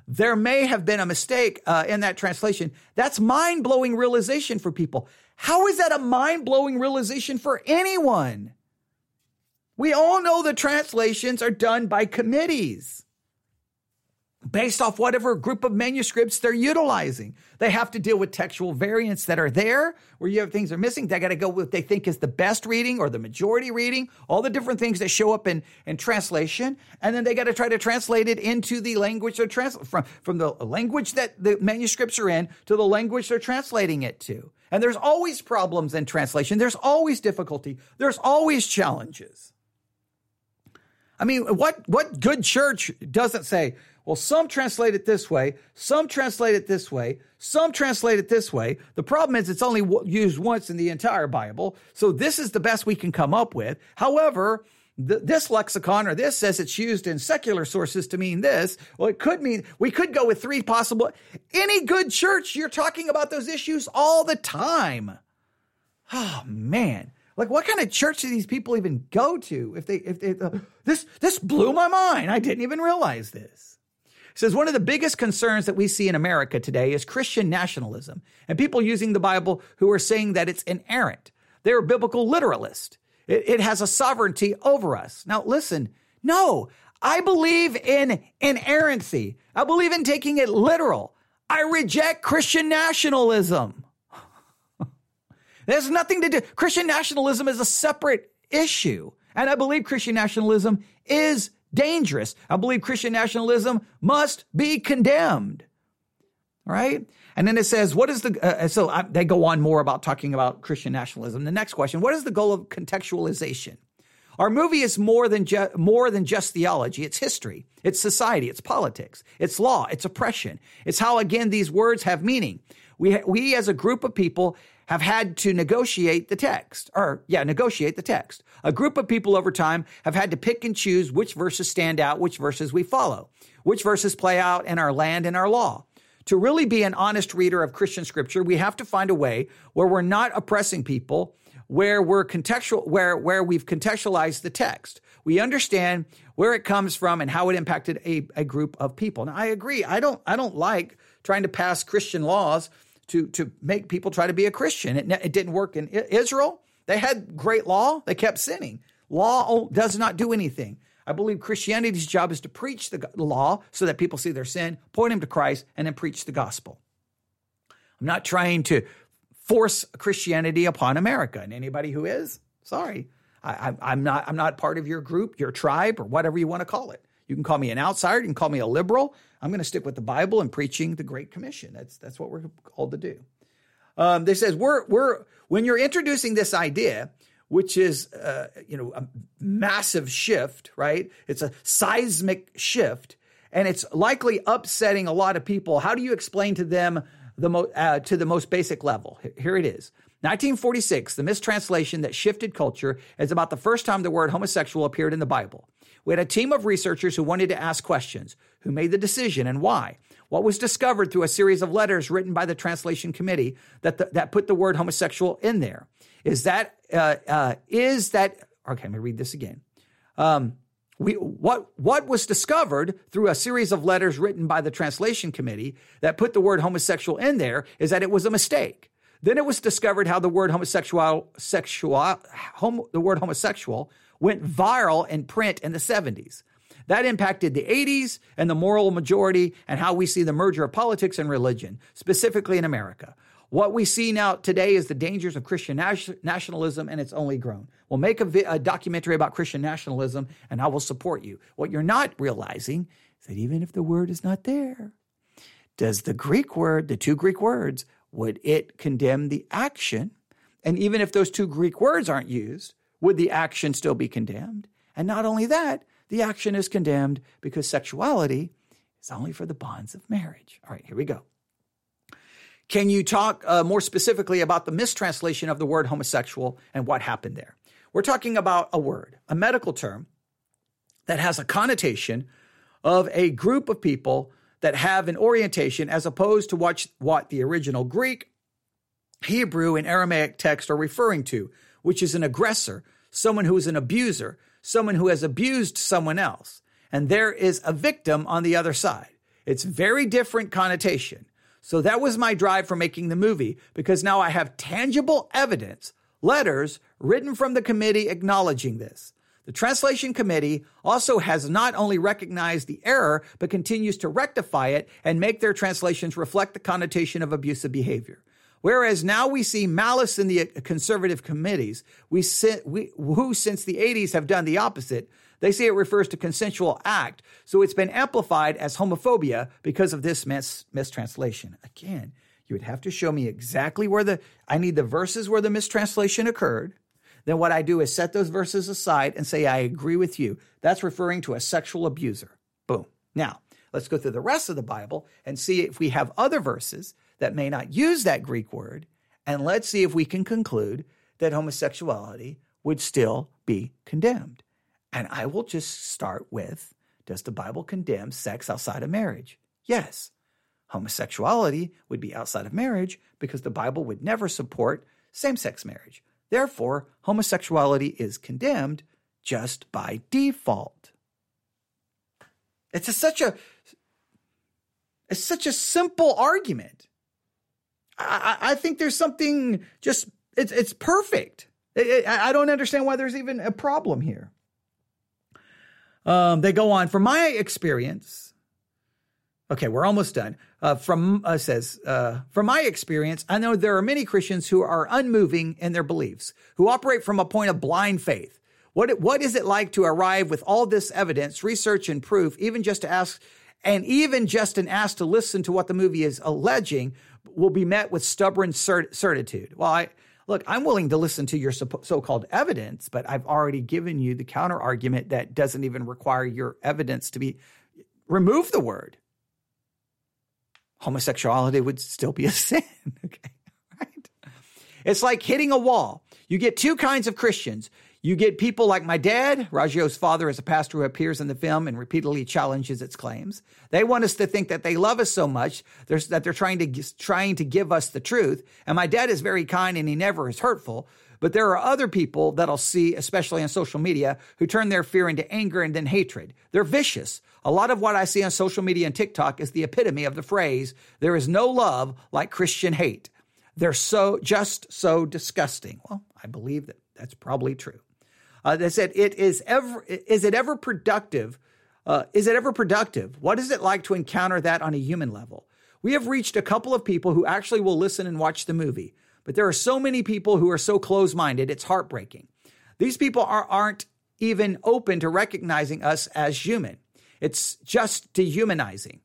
There may have been a mistake uh, in that translation. That's mind blowing realization for people. How is that a mind blowing realization for anyone? We all know the translations are done by committees. Based off whatever group of manuscripts they're utilizing. They have to deal with textual variants that are there where you have things are missing. They got to go with what they think is the best reading or the majority reading, all the different things that show up in, in translation. And then they got to try to translate it into the language they're from, from the language that the manuscripts are in to the language they're translating it to. And there's always problems in translation. There's always difficulty. There's always challenges. I mean, what, what good church doesn't say, well, some translate it this way, some translate it this way, some translate it this way. The problem is it's only used once in the entire Bible. So this is the best we can come up with. However, th- this lexicon or this says it's used in secular sources to mean this. Well, it could mean we could go with three possible. Any good church, you're talking about those issues all the time. Oh, man. Like, what kind of church do these people even go to? If they, if they, uh, this, this blew my mind. I didn't even realize this says one of the biggest concerns that we see in America today is Christian nationalism and people using the Bible who are saying that it's inerrant. They're a biblical literalist. It, it has a sovereignty over us. Now, listen, no, I believe in inerrancy. I believe in taking it literal. I reject Christian nationalism. There's nothing to do. Christian nationalism is a separate issue. And I believe Christian nationalism is dangerous. I believe Christian nationalism must be condemned. Right? And then it says, what is the, uh, so I, they go on more about talking about Christian nationalism. The next question, what is the goal of contextualization? Our movie is more than, ju- more than just theology. It's history. It's society. It's politics. It's law. It's oppression. It's how, again, these words have meaning. We, we as a group of people have had to negotiate the text, or yeah, negotiate the text. A group of people over time have had to pick and choose which verses stand out, which verses we follow, which verses play out in our land and our law. To really be an honest reader of Christian scripture, we have to find a way where we're not oppressing people, where we're contextual, where, where we've contextualized the text. We understand where it comes from and how it impacted a, a group of people. Now, I agree. I don't, I don't like trying to pass Christian laws to, to make people try to be a Christian. It, it didn't work in Israel. They had great law, they kept sinning. Law does not do anything. I believe Christianity's job is to preach the law so that people see their sin, point them to Christ, and then preach the gospel. I'm not trying to force Christianity upon America, and anybody who is, sorry, I, am not. I'm not part of your group, your tribe, or whatever you want to call it. You can call me an outsider. You can call me a liberal. I'm going to stick with the Bible and preaching the Great Commission. That's that's what we're called to do. Um, they says we're we're when you're introducing this idea, which is uh, you know a massive shift, right? It's a seismic shift, and it's likely upsetting a lot of people. How do you explain to them the mo- uh, to the most basic level? Here it is. 1946, the mistranslation that shifted culture is about the first time the word homosexual appeared in the Bible. We had a team of researchers who wanted to ask questions who made the decision and why. What was discovered through a series of letters written by the translation committee that, the, that put the word homosexual in there? Is that, uh, uh, is that, okay, let me read this again. Um, we, what, what was discovered through a series of letters written by the translation committee that put the word homosexual in there is that it was a mistake. Then it was discovered how the word homosexual, sexual, homo, the word homosexual went viral in print in the 70s. That impacted the 80s and the moral majority and how we see the merger of politics and religion, specifically in America. What we see now today is the dangers of Christian nationalism, and it's only grown. We'll make a, vi- a, documentary about Christian nationalism, and I will support you. What you're not realizing is that even if the word is not there, does the Greek word, the two Greek words, would it condemn the action? And even if those two Greek words aren't used, would the action still be condemned? And not only that, the action is condemned because sexuality is only for the bonds of marriage. All right, here we go. Can you talk uh, more specifically about the mistranslation of the word homosexual and what happened there? We're talking about a word, a medical term that has a connotation of a group of people that have an orientation as opposed to what, what the original Greek, Hebrew, and Aramaic text are referring to, which is an aggressor, someone who is an abuser, someone who has abused someone else. And there is a victim on the other side. It's very different connotation. So that was my drive for making the movie because now I have tangible evidence, letters written from the committee acknowledging this. The translation committee also has not only recognized the error, but continues to rectify it and make their translations reflect the connotation of abusive behavior. Whereas now we see malice in the conservative committees, we, we, who since the 80s have done the opposite. They say it refers to consensual act, so it's been amplified as homophobia because of this mis- mistranslation. Again, you would have to show me exactly where the, I need the verses where the mistranslation occurred. Then what I do is set those verses aside and say, I agree with you. That's referring to a sexual abuser. Boom. Now, let's go through the rest of the Bible and see if we have other verses that may not use that Greek word. And let's see if we can conclude that homosexuality would still be condemned. And I will just start with Does the Bible condemn sex outside of marriage? Yes. Homosexuality would be outside of marriage because the Bible would never support same sex marriage. Therefore, homosexuality is condemned just by default. It's a, such a it's such a simple argument. I, I think there's something just it's it's perfect. It, it, I don't understand why there's even a problem here. Um, they go on. From my experience, okay, we're almost done. Uh, from uh, says uh, from my experience, I know there are many Christians who are unmoving in their beliefs, who operate from a point of blind faith. What what is it like to arrive with all this evidence, research, and proof, even just to ask, and even just an ask to listen to what the movie is alleging, will be met with stubborn cert- certitude. Well, I look, I'm willing to listen to your so called evidence, but I've already given you the counter argument that doesn't even require your evidence to be remove the word. Homosexuality would still be a sin. okay. Right? It's like hitting a wall. You get two kinds of Christians. You get people like my dad, Roggio's father is a pastor who appears in the film and repeatedly challenges its claims. They want us to think that they love us so much that they're trying to trying to give us the truth. And my dad is very kind and he never is hurtful. But there are other people that I'll see, especially on social media, who turn their fear into anger and then hatred. They're vicious. A lot of what I see on social media and TikTok is the epitome of the phrase, there is no love like Christian hate. They're so just so disgusting. Well, I believe that that's probably true. Uh, they said, "It is ever is it ever productive? Uh, is it ever productive? What is it like to encounter that on a human level? We have reached a couple of people who actually will listen and watch the movie, but there are so many people who are so close minded. It's heartbreaking. These people are, aren't even open to recognizing us as human. It's just dehumanizing.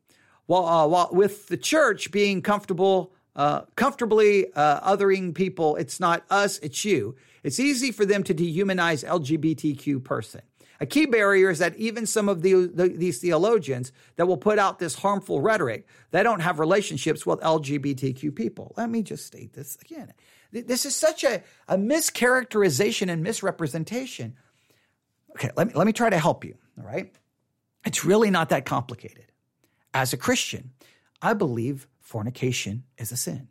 While, uh, while with the church being comfortable, uh, comfortably uh, othering people, it's not us, it's you. It's easy for them to dehumanize LGBTQ person. A key barrier is that even some of the, the, these theologians that will put out this harmful rhetoric, they don't have relationships with LGBTQ people. Let me just state this again. This is such a, a mischaracterization and misrepresentation. Okay, let me, let me try to help you. All right. It's really not that complicated. As a Christian, I believe fornication is a sin.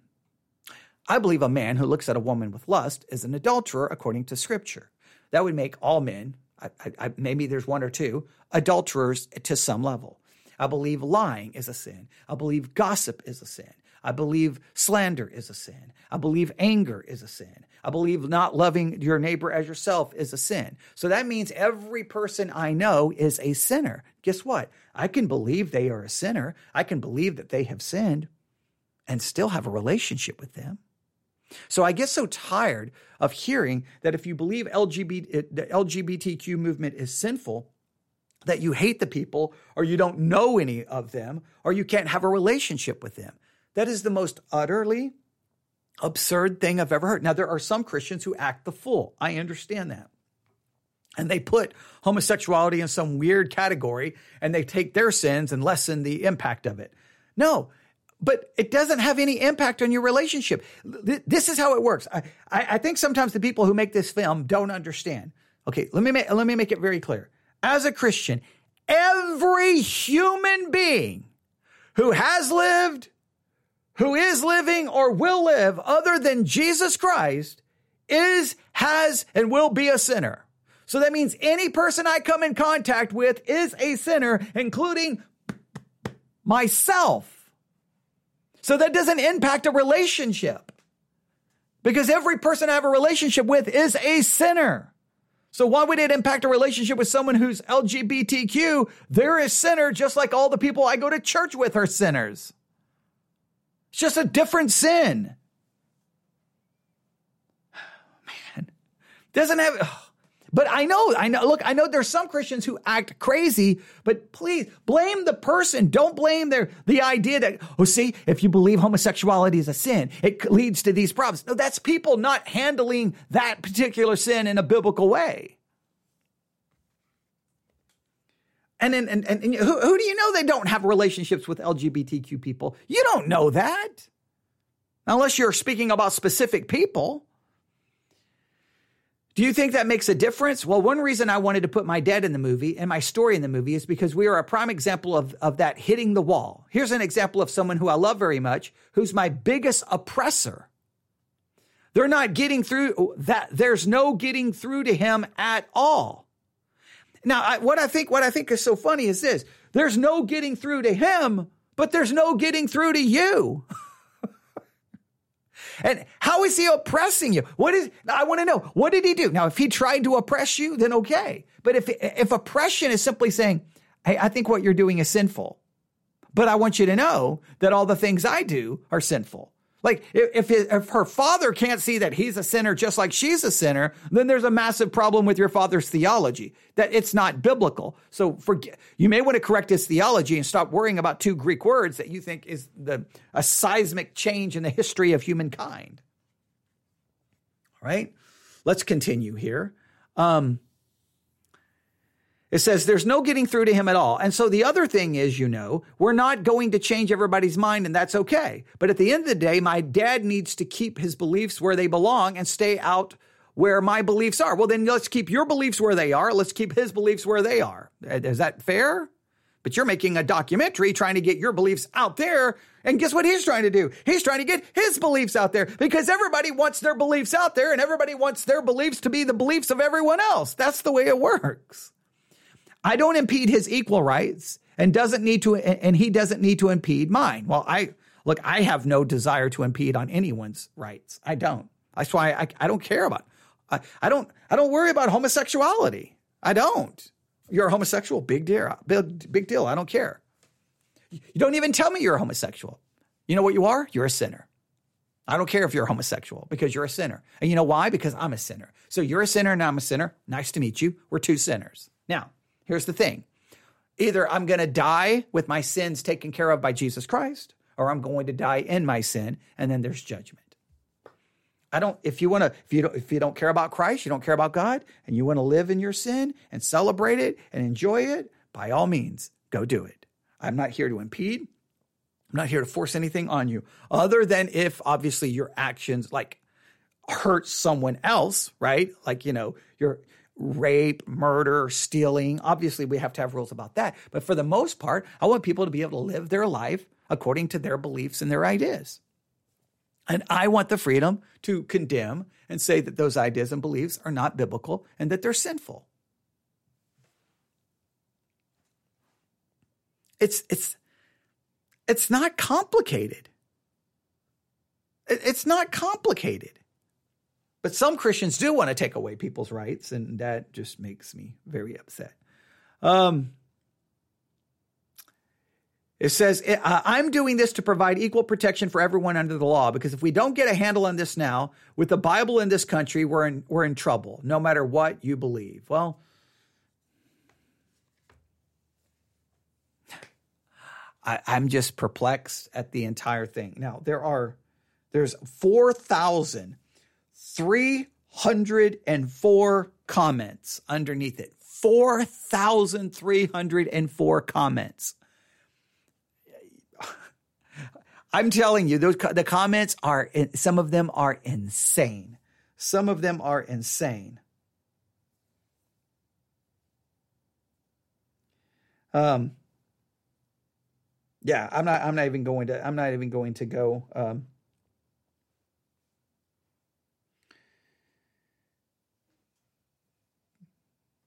I believe a man who looks at a woman with lust is an adulterer according to scripture. That would make all men, I, I, maybe there's one or two, adulterers to some level. I believe lying is a sin. I believe gossip is a sin. I believe slander is a sin. I believe anger is a sin. I believe not loving your neighbor as yourself is a sin. So that means every person I know is a sinner. Guess what? I can believe they are a sinner. I can believe that they have sinned and still have a relationship with them. So I get so tired of hearing that if you believe LGBT, the LGBTQ movement is sinful, that you hate the people or you don't know any of them or you can't have a relationship with them. That is the most utterly absurd thing I've ever heard. Now, there are some Christians who act the fool. I understand that. And they put homosexuality in some weird category and they take their sins and lessen the impact of it. No, but it doesn't have any impact on your relationship. This is how it works. I, I, think sometimes the people who make this film don't understand. Okay, let me make, let me make it very clear. As a Christian, every human being who has lived, who is living, or will live other than Jesus Christ is, has, and will be a sinner. So that means any person I come in contact with is a sinner, including myself. So that doesn't impact a relationship because every person I have a relationship with is a sinner. So why would it impact a relationship with someone who's LGBTQ? They're a sinner just like all the people I go to church with are sinners. It's just a different sin. Man, doesn't have. But I know, I know, look, I know there's some Christians who act crazy, but please blame the person. Don't blame their, the idea that, oh, see, if you believe homosexuality is a sin, it leads to these problems. No, that's people not handling that particular sin in a biblical way. And, and, and, and who, who do you know they don't have relationships with LGBTQ people? You don't know that. Unless you're speaking about specific people. Do you think that makes a difference? Well, one reason I wanted to put my dad in the movie and my story in the movie is because we are a prime example of, of that hitting the wall. Here's an example of someone who I love very much, who's my biggest oppressor. They're not getting through that. There's no getting through to him at all. Now, I, what I think, what I think is so funny is this: there's no getting through to him, but there's no getting through to you. And how is he oppressing you? What is, I want to know, what did he do? Now, if he tried to oppress you, then okay. But if, if oppression is simply saying, hey, I think what you're doing is sinful, but I want you to know that all the things I do are sinful. Like if, if her father can't see that he's a sinner just like she's a sinner, then there's a massive problem with your father's theology that it's not biblical. So forget you may want to correct his theology and stop worrying about two Greek words that you think is the a seismic change in the history of humankind. All right, let's continue here. Um, it says there's no getting through to him at all. And so the other thing is, you know, we're not going to change everybody's mind, and that's okay. But at the end of the day, my dad needs to keep his beliefs where they belong and stay out where my beliefs are. Well, then let's keep your beliefs where they are. Let's keep his beliefs where they are. Uh, is that fair? But you're making a documentary trying to get your beliefs out there. And guess what he's trying to do? He's trying to get his beliefs out there because everybody wants their beliefs out there and everybody wants their beliefs to be the beliefs of everyone else. That's the way it works. I don't impede his equal rights and doesn't need to, and he doesn't need to impede mine. Well, I look, I have no desire to impede on anyone's rights. I don't. That's why I, I don't care about. I, I don't. I don't worry about homosexuality. I don't. You're a homosexual. Big deal. Big, big deal. I don't care. You don't even tell me you're a homosexual. You know what you are? You're a sinner. I don't care if you're a homosexual because you're a sinner. And you know why? Because I'm a sinner. So you're a sinner and I'm a sinner. Nice to meet you. We're two sinners. Now, Here's the thing either I'm going to die with my sins taken care of by Jesus Christ, or I'm going to die in my sin, and then there's judgment. I don't. If you want to, if you don't, if you don't care about Christ, you don't care about God, and you want to live in your sin and celebrate it and enjoy it, by all means, go do it. I'm not here to impede. I'm not here to force anything on you, other than if obviously your actions like hurt someone else, right? Like you know, you're rape, murder, stealing. Obviously, we have to have rules about that. But for the most part, I want people to be able to live their life according to their beliefs and their ideas. And I want the freedom to condemn and say that those ideas and beliefs are not biblical and that they're sinful. It's it's it's not complicated. It's not complicated. But some Christians do want to take away people's rights, and that just makes me very upset. Um, it says, I'm doing this to provide equal protection for everyone under the law because if we don't get a handle on this now, with the Bible in this country, we're in, we're in trouble, no matter what you believe. Well, I, I'm just perplexed at the entire thing. Now, there are, there's 4,000 304 comments underneath it. 4,304 comments. I'm telling you, those the comments are some of them are insane. Some of them are insane. Um, yeah, I'm not. I'm not even going to. I'm not even going to go. Um,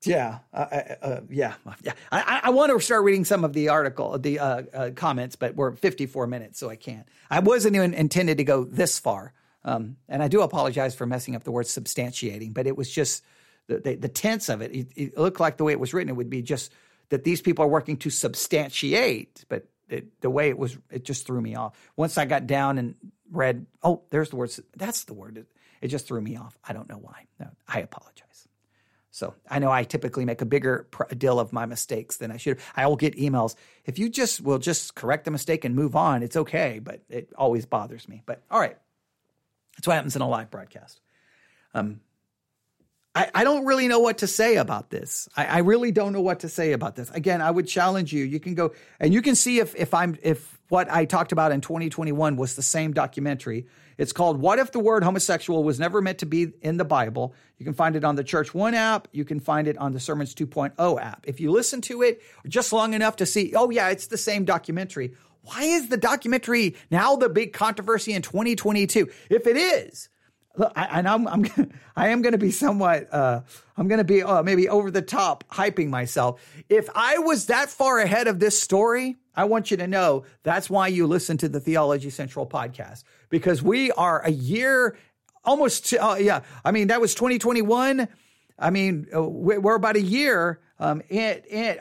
Yeah, uh, uh, yeah, yeah. I, I, want to start reading some of the article, the uh, uh comments, but we're 54 minutes, so I can't. I wasn't even intended to go this far, um, and I do apologize for messing up the word substantiating, but it was just the, the, the tense of it, it, it looked like the way it was written, it would be just that these people are working to substantiate, but it, the way it was, it just threw me off. Once I got down and read, oh, there's the words. That's the word. It, it just threw me off. I don't know why. No, I apologize. So I know I typically make a bigger deal of my mistakes than I should. I will get emails. If you just will just correct the mistake and move on, it's okay, but it always bothers me. But all right, that's what happens in a live broadcast. Um, I, I don't really know what to say about this. I, I really don't know what to say about this. Again, I would challenge you. You can go and you can see if if I'm if what I talked about in 2021 was the same documentary. It's called What If the Word Homosexual Was Never Meant to Be in the Bible? You can find it on the Church One app. You can find it on the Sermons 2.0 app. If you listen to it just long enough to see, oh, yeah, it's the same documentary. Why is the documentary now the big controversy in 2022? If it is, Look, I, and I'm, I'm, I am going to be somewhat, uh, I'm going to be uh, maybe over the top hyping myself. If I was that far ahead of this story, I want you to know that's why you listen to the Theology Central podcast because we are a year almost, uh, yeah. I mean, that was 2021. I mean, uh, we're about a year, um,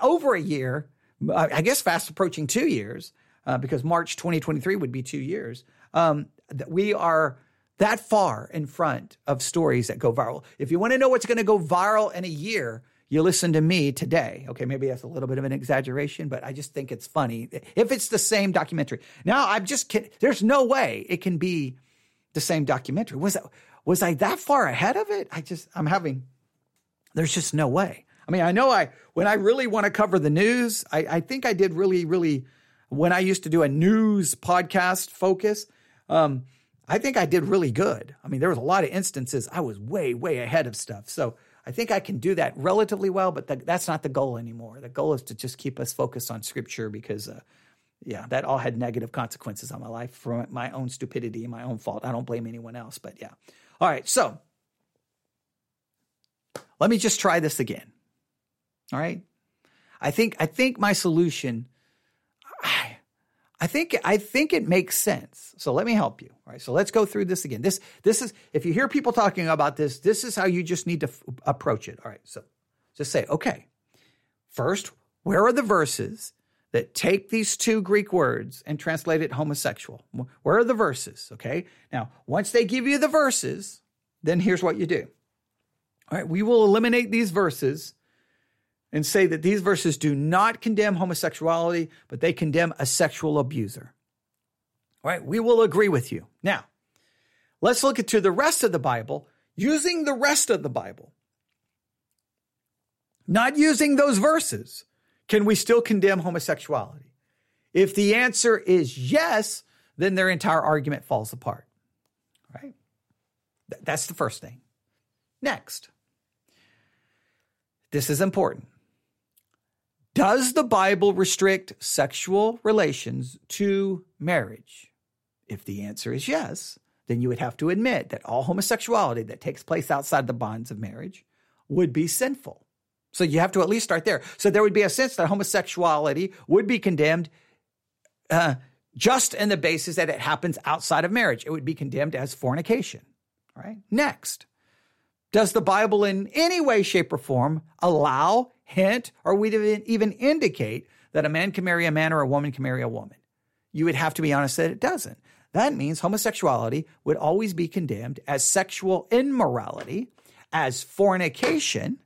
over a year, I guess fast approaching two years, uh, because March 2023 would be two years. Um, we are that far in front of stories that go viral. If you want to know what's going to go viral in a year, you listen to me today. Okay, maybe that's a little bit of an exaggeration, but I just think it's funny. If it's the same documentary. Now, I'm just kidding. There's no way it can be the same documentary. Was that, was I that far ahead of it? I just I'm having there's just no way. I mean, I know I when I really want to cover the news, I, I think I did really, really when I used to do a news podcast focus. Um, I think I did really good. I mean, there was a lot of instances I was way, way ahead of stuff. So I think I can do that relatively well, but the, that's not the goal anymore. The goal is to just keep us focused on scripture because, uh, yeah, that all had negative consequences on my life from my own stupidity and my own fault. I don't blame anyone else, but yeah. All right, so let me just try this again. All right. I think I think my solution I think I think it makes sense. So let me help you. All right. So let's go through this again. This this is if you hear people talking about this, this is how you just need to f- approach it. All right. So just say, okay. First, where are the verses that take these two Greek words and translate it homosexual? Where are the verses? Okay. Now, once they give you the verses, then here's what you do. All right. We will eliminate these verses and say that these verses do not condemn homosexuality, but they condemn a sexual abuser. All right, we will agree with you. Now, let's look at to the rest of the Bible using the rest of the Bible. Not using those verses, can we still condemn homosexuality? If the answer is yes, then their entire argument falls apart. Right? That's the first thing. Next, this is important. Does the Bible restrict sexual relations to marriage? If the answer is yes, then you would have to admit that all homosexuality that takes place outside the bonds of marriage would be sinful. So you have to at least start there. So there would be a sense that homosexuality would be condemned uh, just in the basis that it happens outside of marriage. It would be condemned as fornication. Right. Next, does the Bible in any way, shape, or form allow hint, or we'd even indicate that a man can marry a man or a woman can marry a woman. You would have to be honest that it doesn't. That means homosexuality would always be condemned as sexual immorality, as fornication,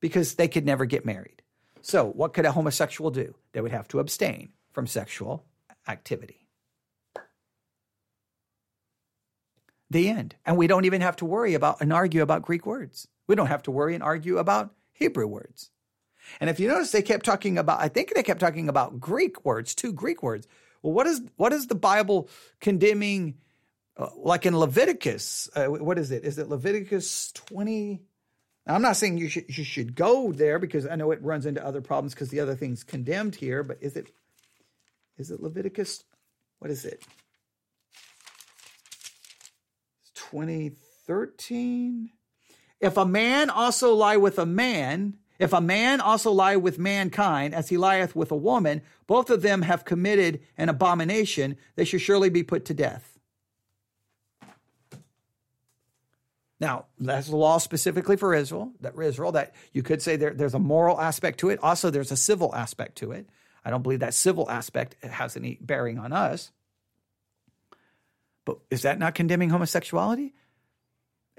because they could never get married. So, what could a homosexual do? They would have to abstain from sexual activity. The end. And we don't even have to worry about and argue about Greek words. We don't have to worry and argue about Hebrew words. And if you notice, they kept talking about, I think they kept talking about Greek words, two Greek words. Well, what is, what is the Bible condemning, uh, like in Leviticus? Uh, what is it? Is it Leviticus 20? Now, I'm not saying you should, you should go there because I know it runs into other problems because the other thing's condemned here, but is it, is it Leviticus? What is it? It's 2013. If a man also lie with a man, if a man also lie with mankind, as he lieth with a woman, both of them have committed an abomination, they should surely be put to death. Now, that's the law specifically for Israel, that Israel, that you could say there, there's a moral aspect to it. Also, there's a civil aspect to it. I don't believe that civil aspect has any bearing on us. But is that not condemning homosexuality?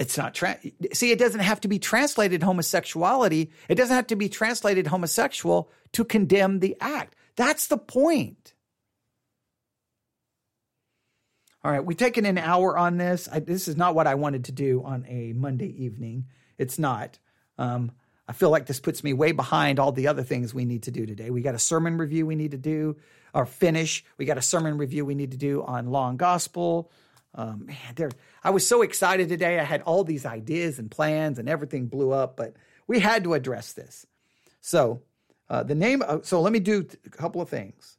It's not. Tra- See, it doesn't have to be translated homosexuality. It doesn't have to be translated homosexual to condemn the act. That's the point. All right, we've taken an hour on this. I, this is not what I wanted to do on a Monday evening. It's not. Um, I feel like this puts me way behind all the other things we need to do today. We got a sermon review we need to do or finish. We got a sermon review we need to do on law and gospel. Um, man, there. I was so excited today. I had all these ideas and plans, and everything blew up. But we had to address this. So uh, the name. so let me do a couple of things.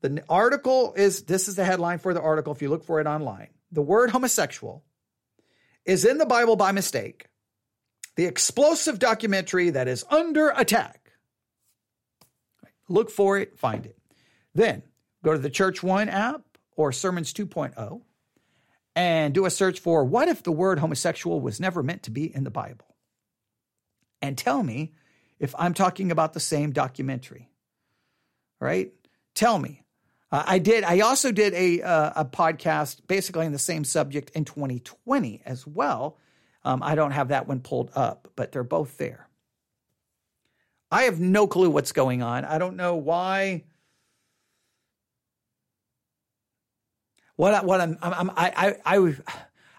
The article is this is the headline for the article if you look for it online. The word homosexual is in the Bible by mistake. The explosive documentary that is under attack. Look for it, find it. Then go to the Church One app or Sermons 2.0 and do a search for what if the word homosexual was never meant to be in the Bible? And tell me if I'm talking about the same documentary. Right? Tell me uh, I did. I also did a uh, a podcast basically on the same subject in 2020 as well. Um, I don't have that one pulled up, but they're both there. I have no clue what's going on. I don't know why. What what I'm, I'm I I I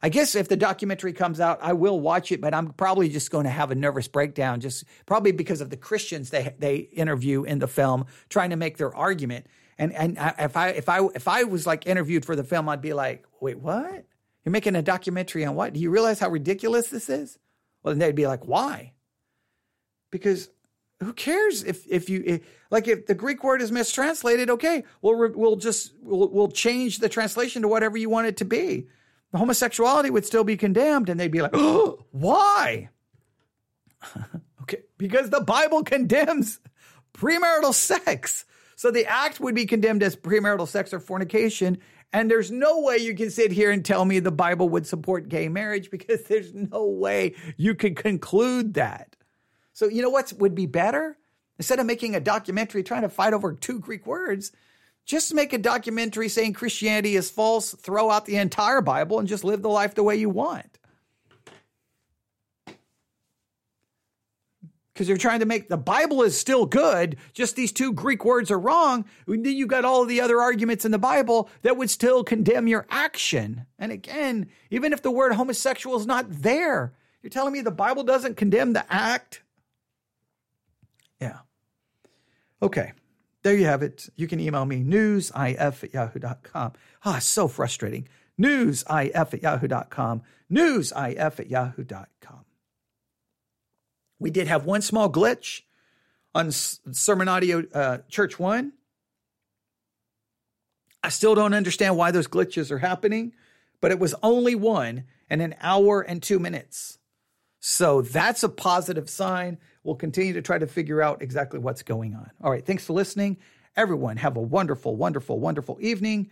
I guess if the documentary comes out, I will watch it, but I'm probably just going to have a nervous breakdown, just probably because of the Christians they they interview in the film, trying to make their argument. And and if I if I if I was like interviewed for the film, I'd be like, wait, what? You're making a documentary on what? Do you realize how ridiculous this is? Well, then they'd be like, why? Because who cares if if you if, like if the Greek word is mistranslated? Okay, we'll we'll just we'll, we'll change the translation to whatever you want it to be. Homosexuality would still be condemned, and they'd be like, oh, why? okay, because the Bible condemns premarital sex. So the act would be condemned as premarital sex or fornication. And there's no way you can sit here and tell me the Bible would support gay marriage because there's no way you could conclude that. So, you know what would be better? Instead of making a documentary trying to fight over two Greek words, just make a documentary saying Christianity is false, throw out the entire Bible, and just live the life the way you want. because you're trying to make the Bible is still good, just these two Greek words are wrong. Then you got all the other arguments in the Bible that would still condemn your action. And again, even if the word homosexual is not there, you're telling me the Bible doesn't condemn the act? Yeah. Okay. There you have it. You can email me newsif at yahoo.com. Ah, so frustrating. Newsif at yahoo.com. Newsif at yahoo.com. We did have one small glitch on Sermon Audio uh, Church One. I still don't understand why those glitches are happening, but it was only one in an hour and two minutes. So that's a positive sign. We'll continue to try to figure out exactly what's going on. All right. Thanks for listening. Everyone, have a wonderful, wonderful, wonderful evening.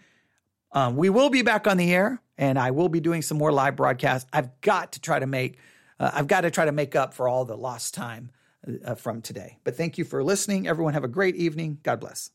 Um, we will be back on the air and I will be doing some more live broadcasts. I've got to try to make uh, I've got to try to make up for all the lost time uh, from today. But thank you for listening. Everyone have a great evening. God bless.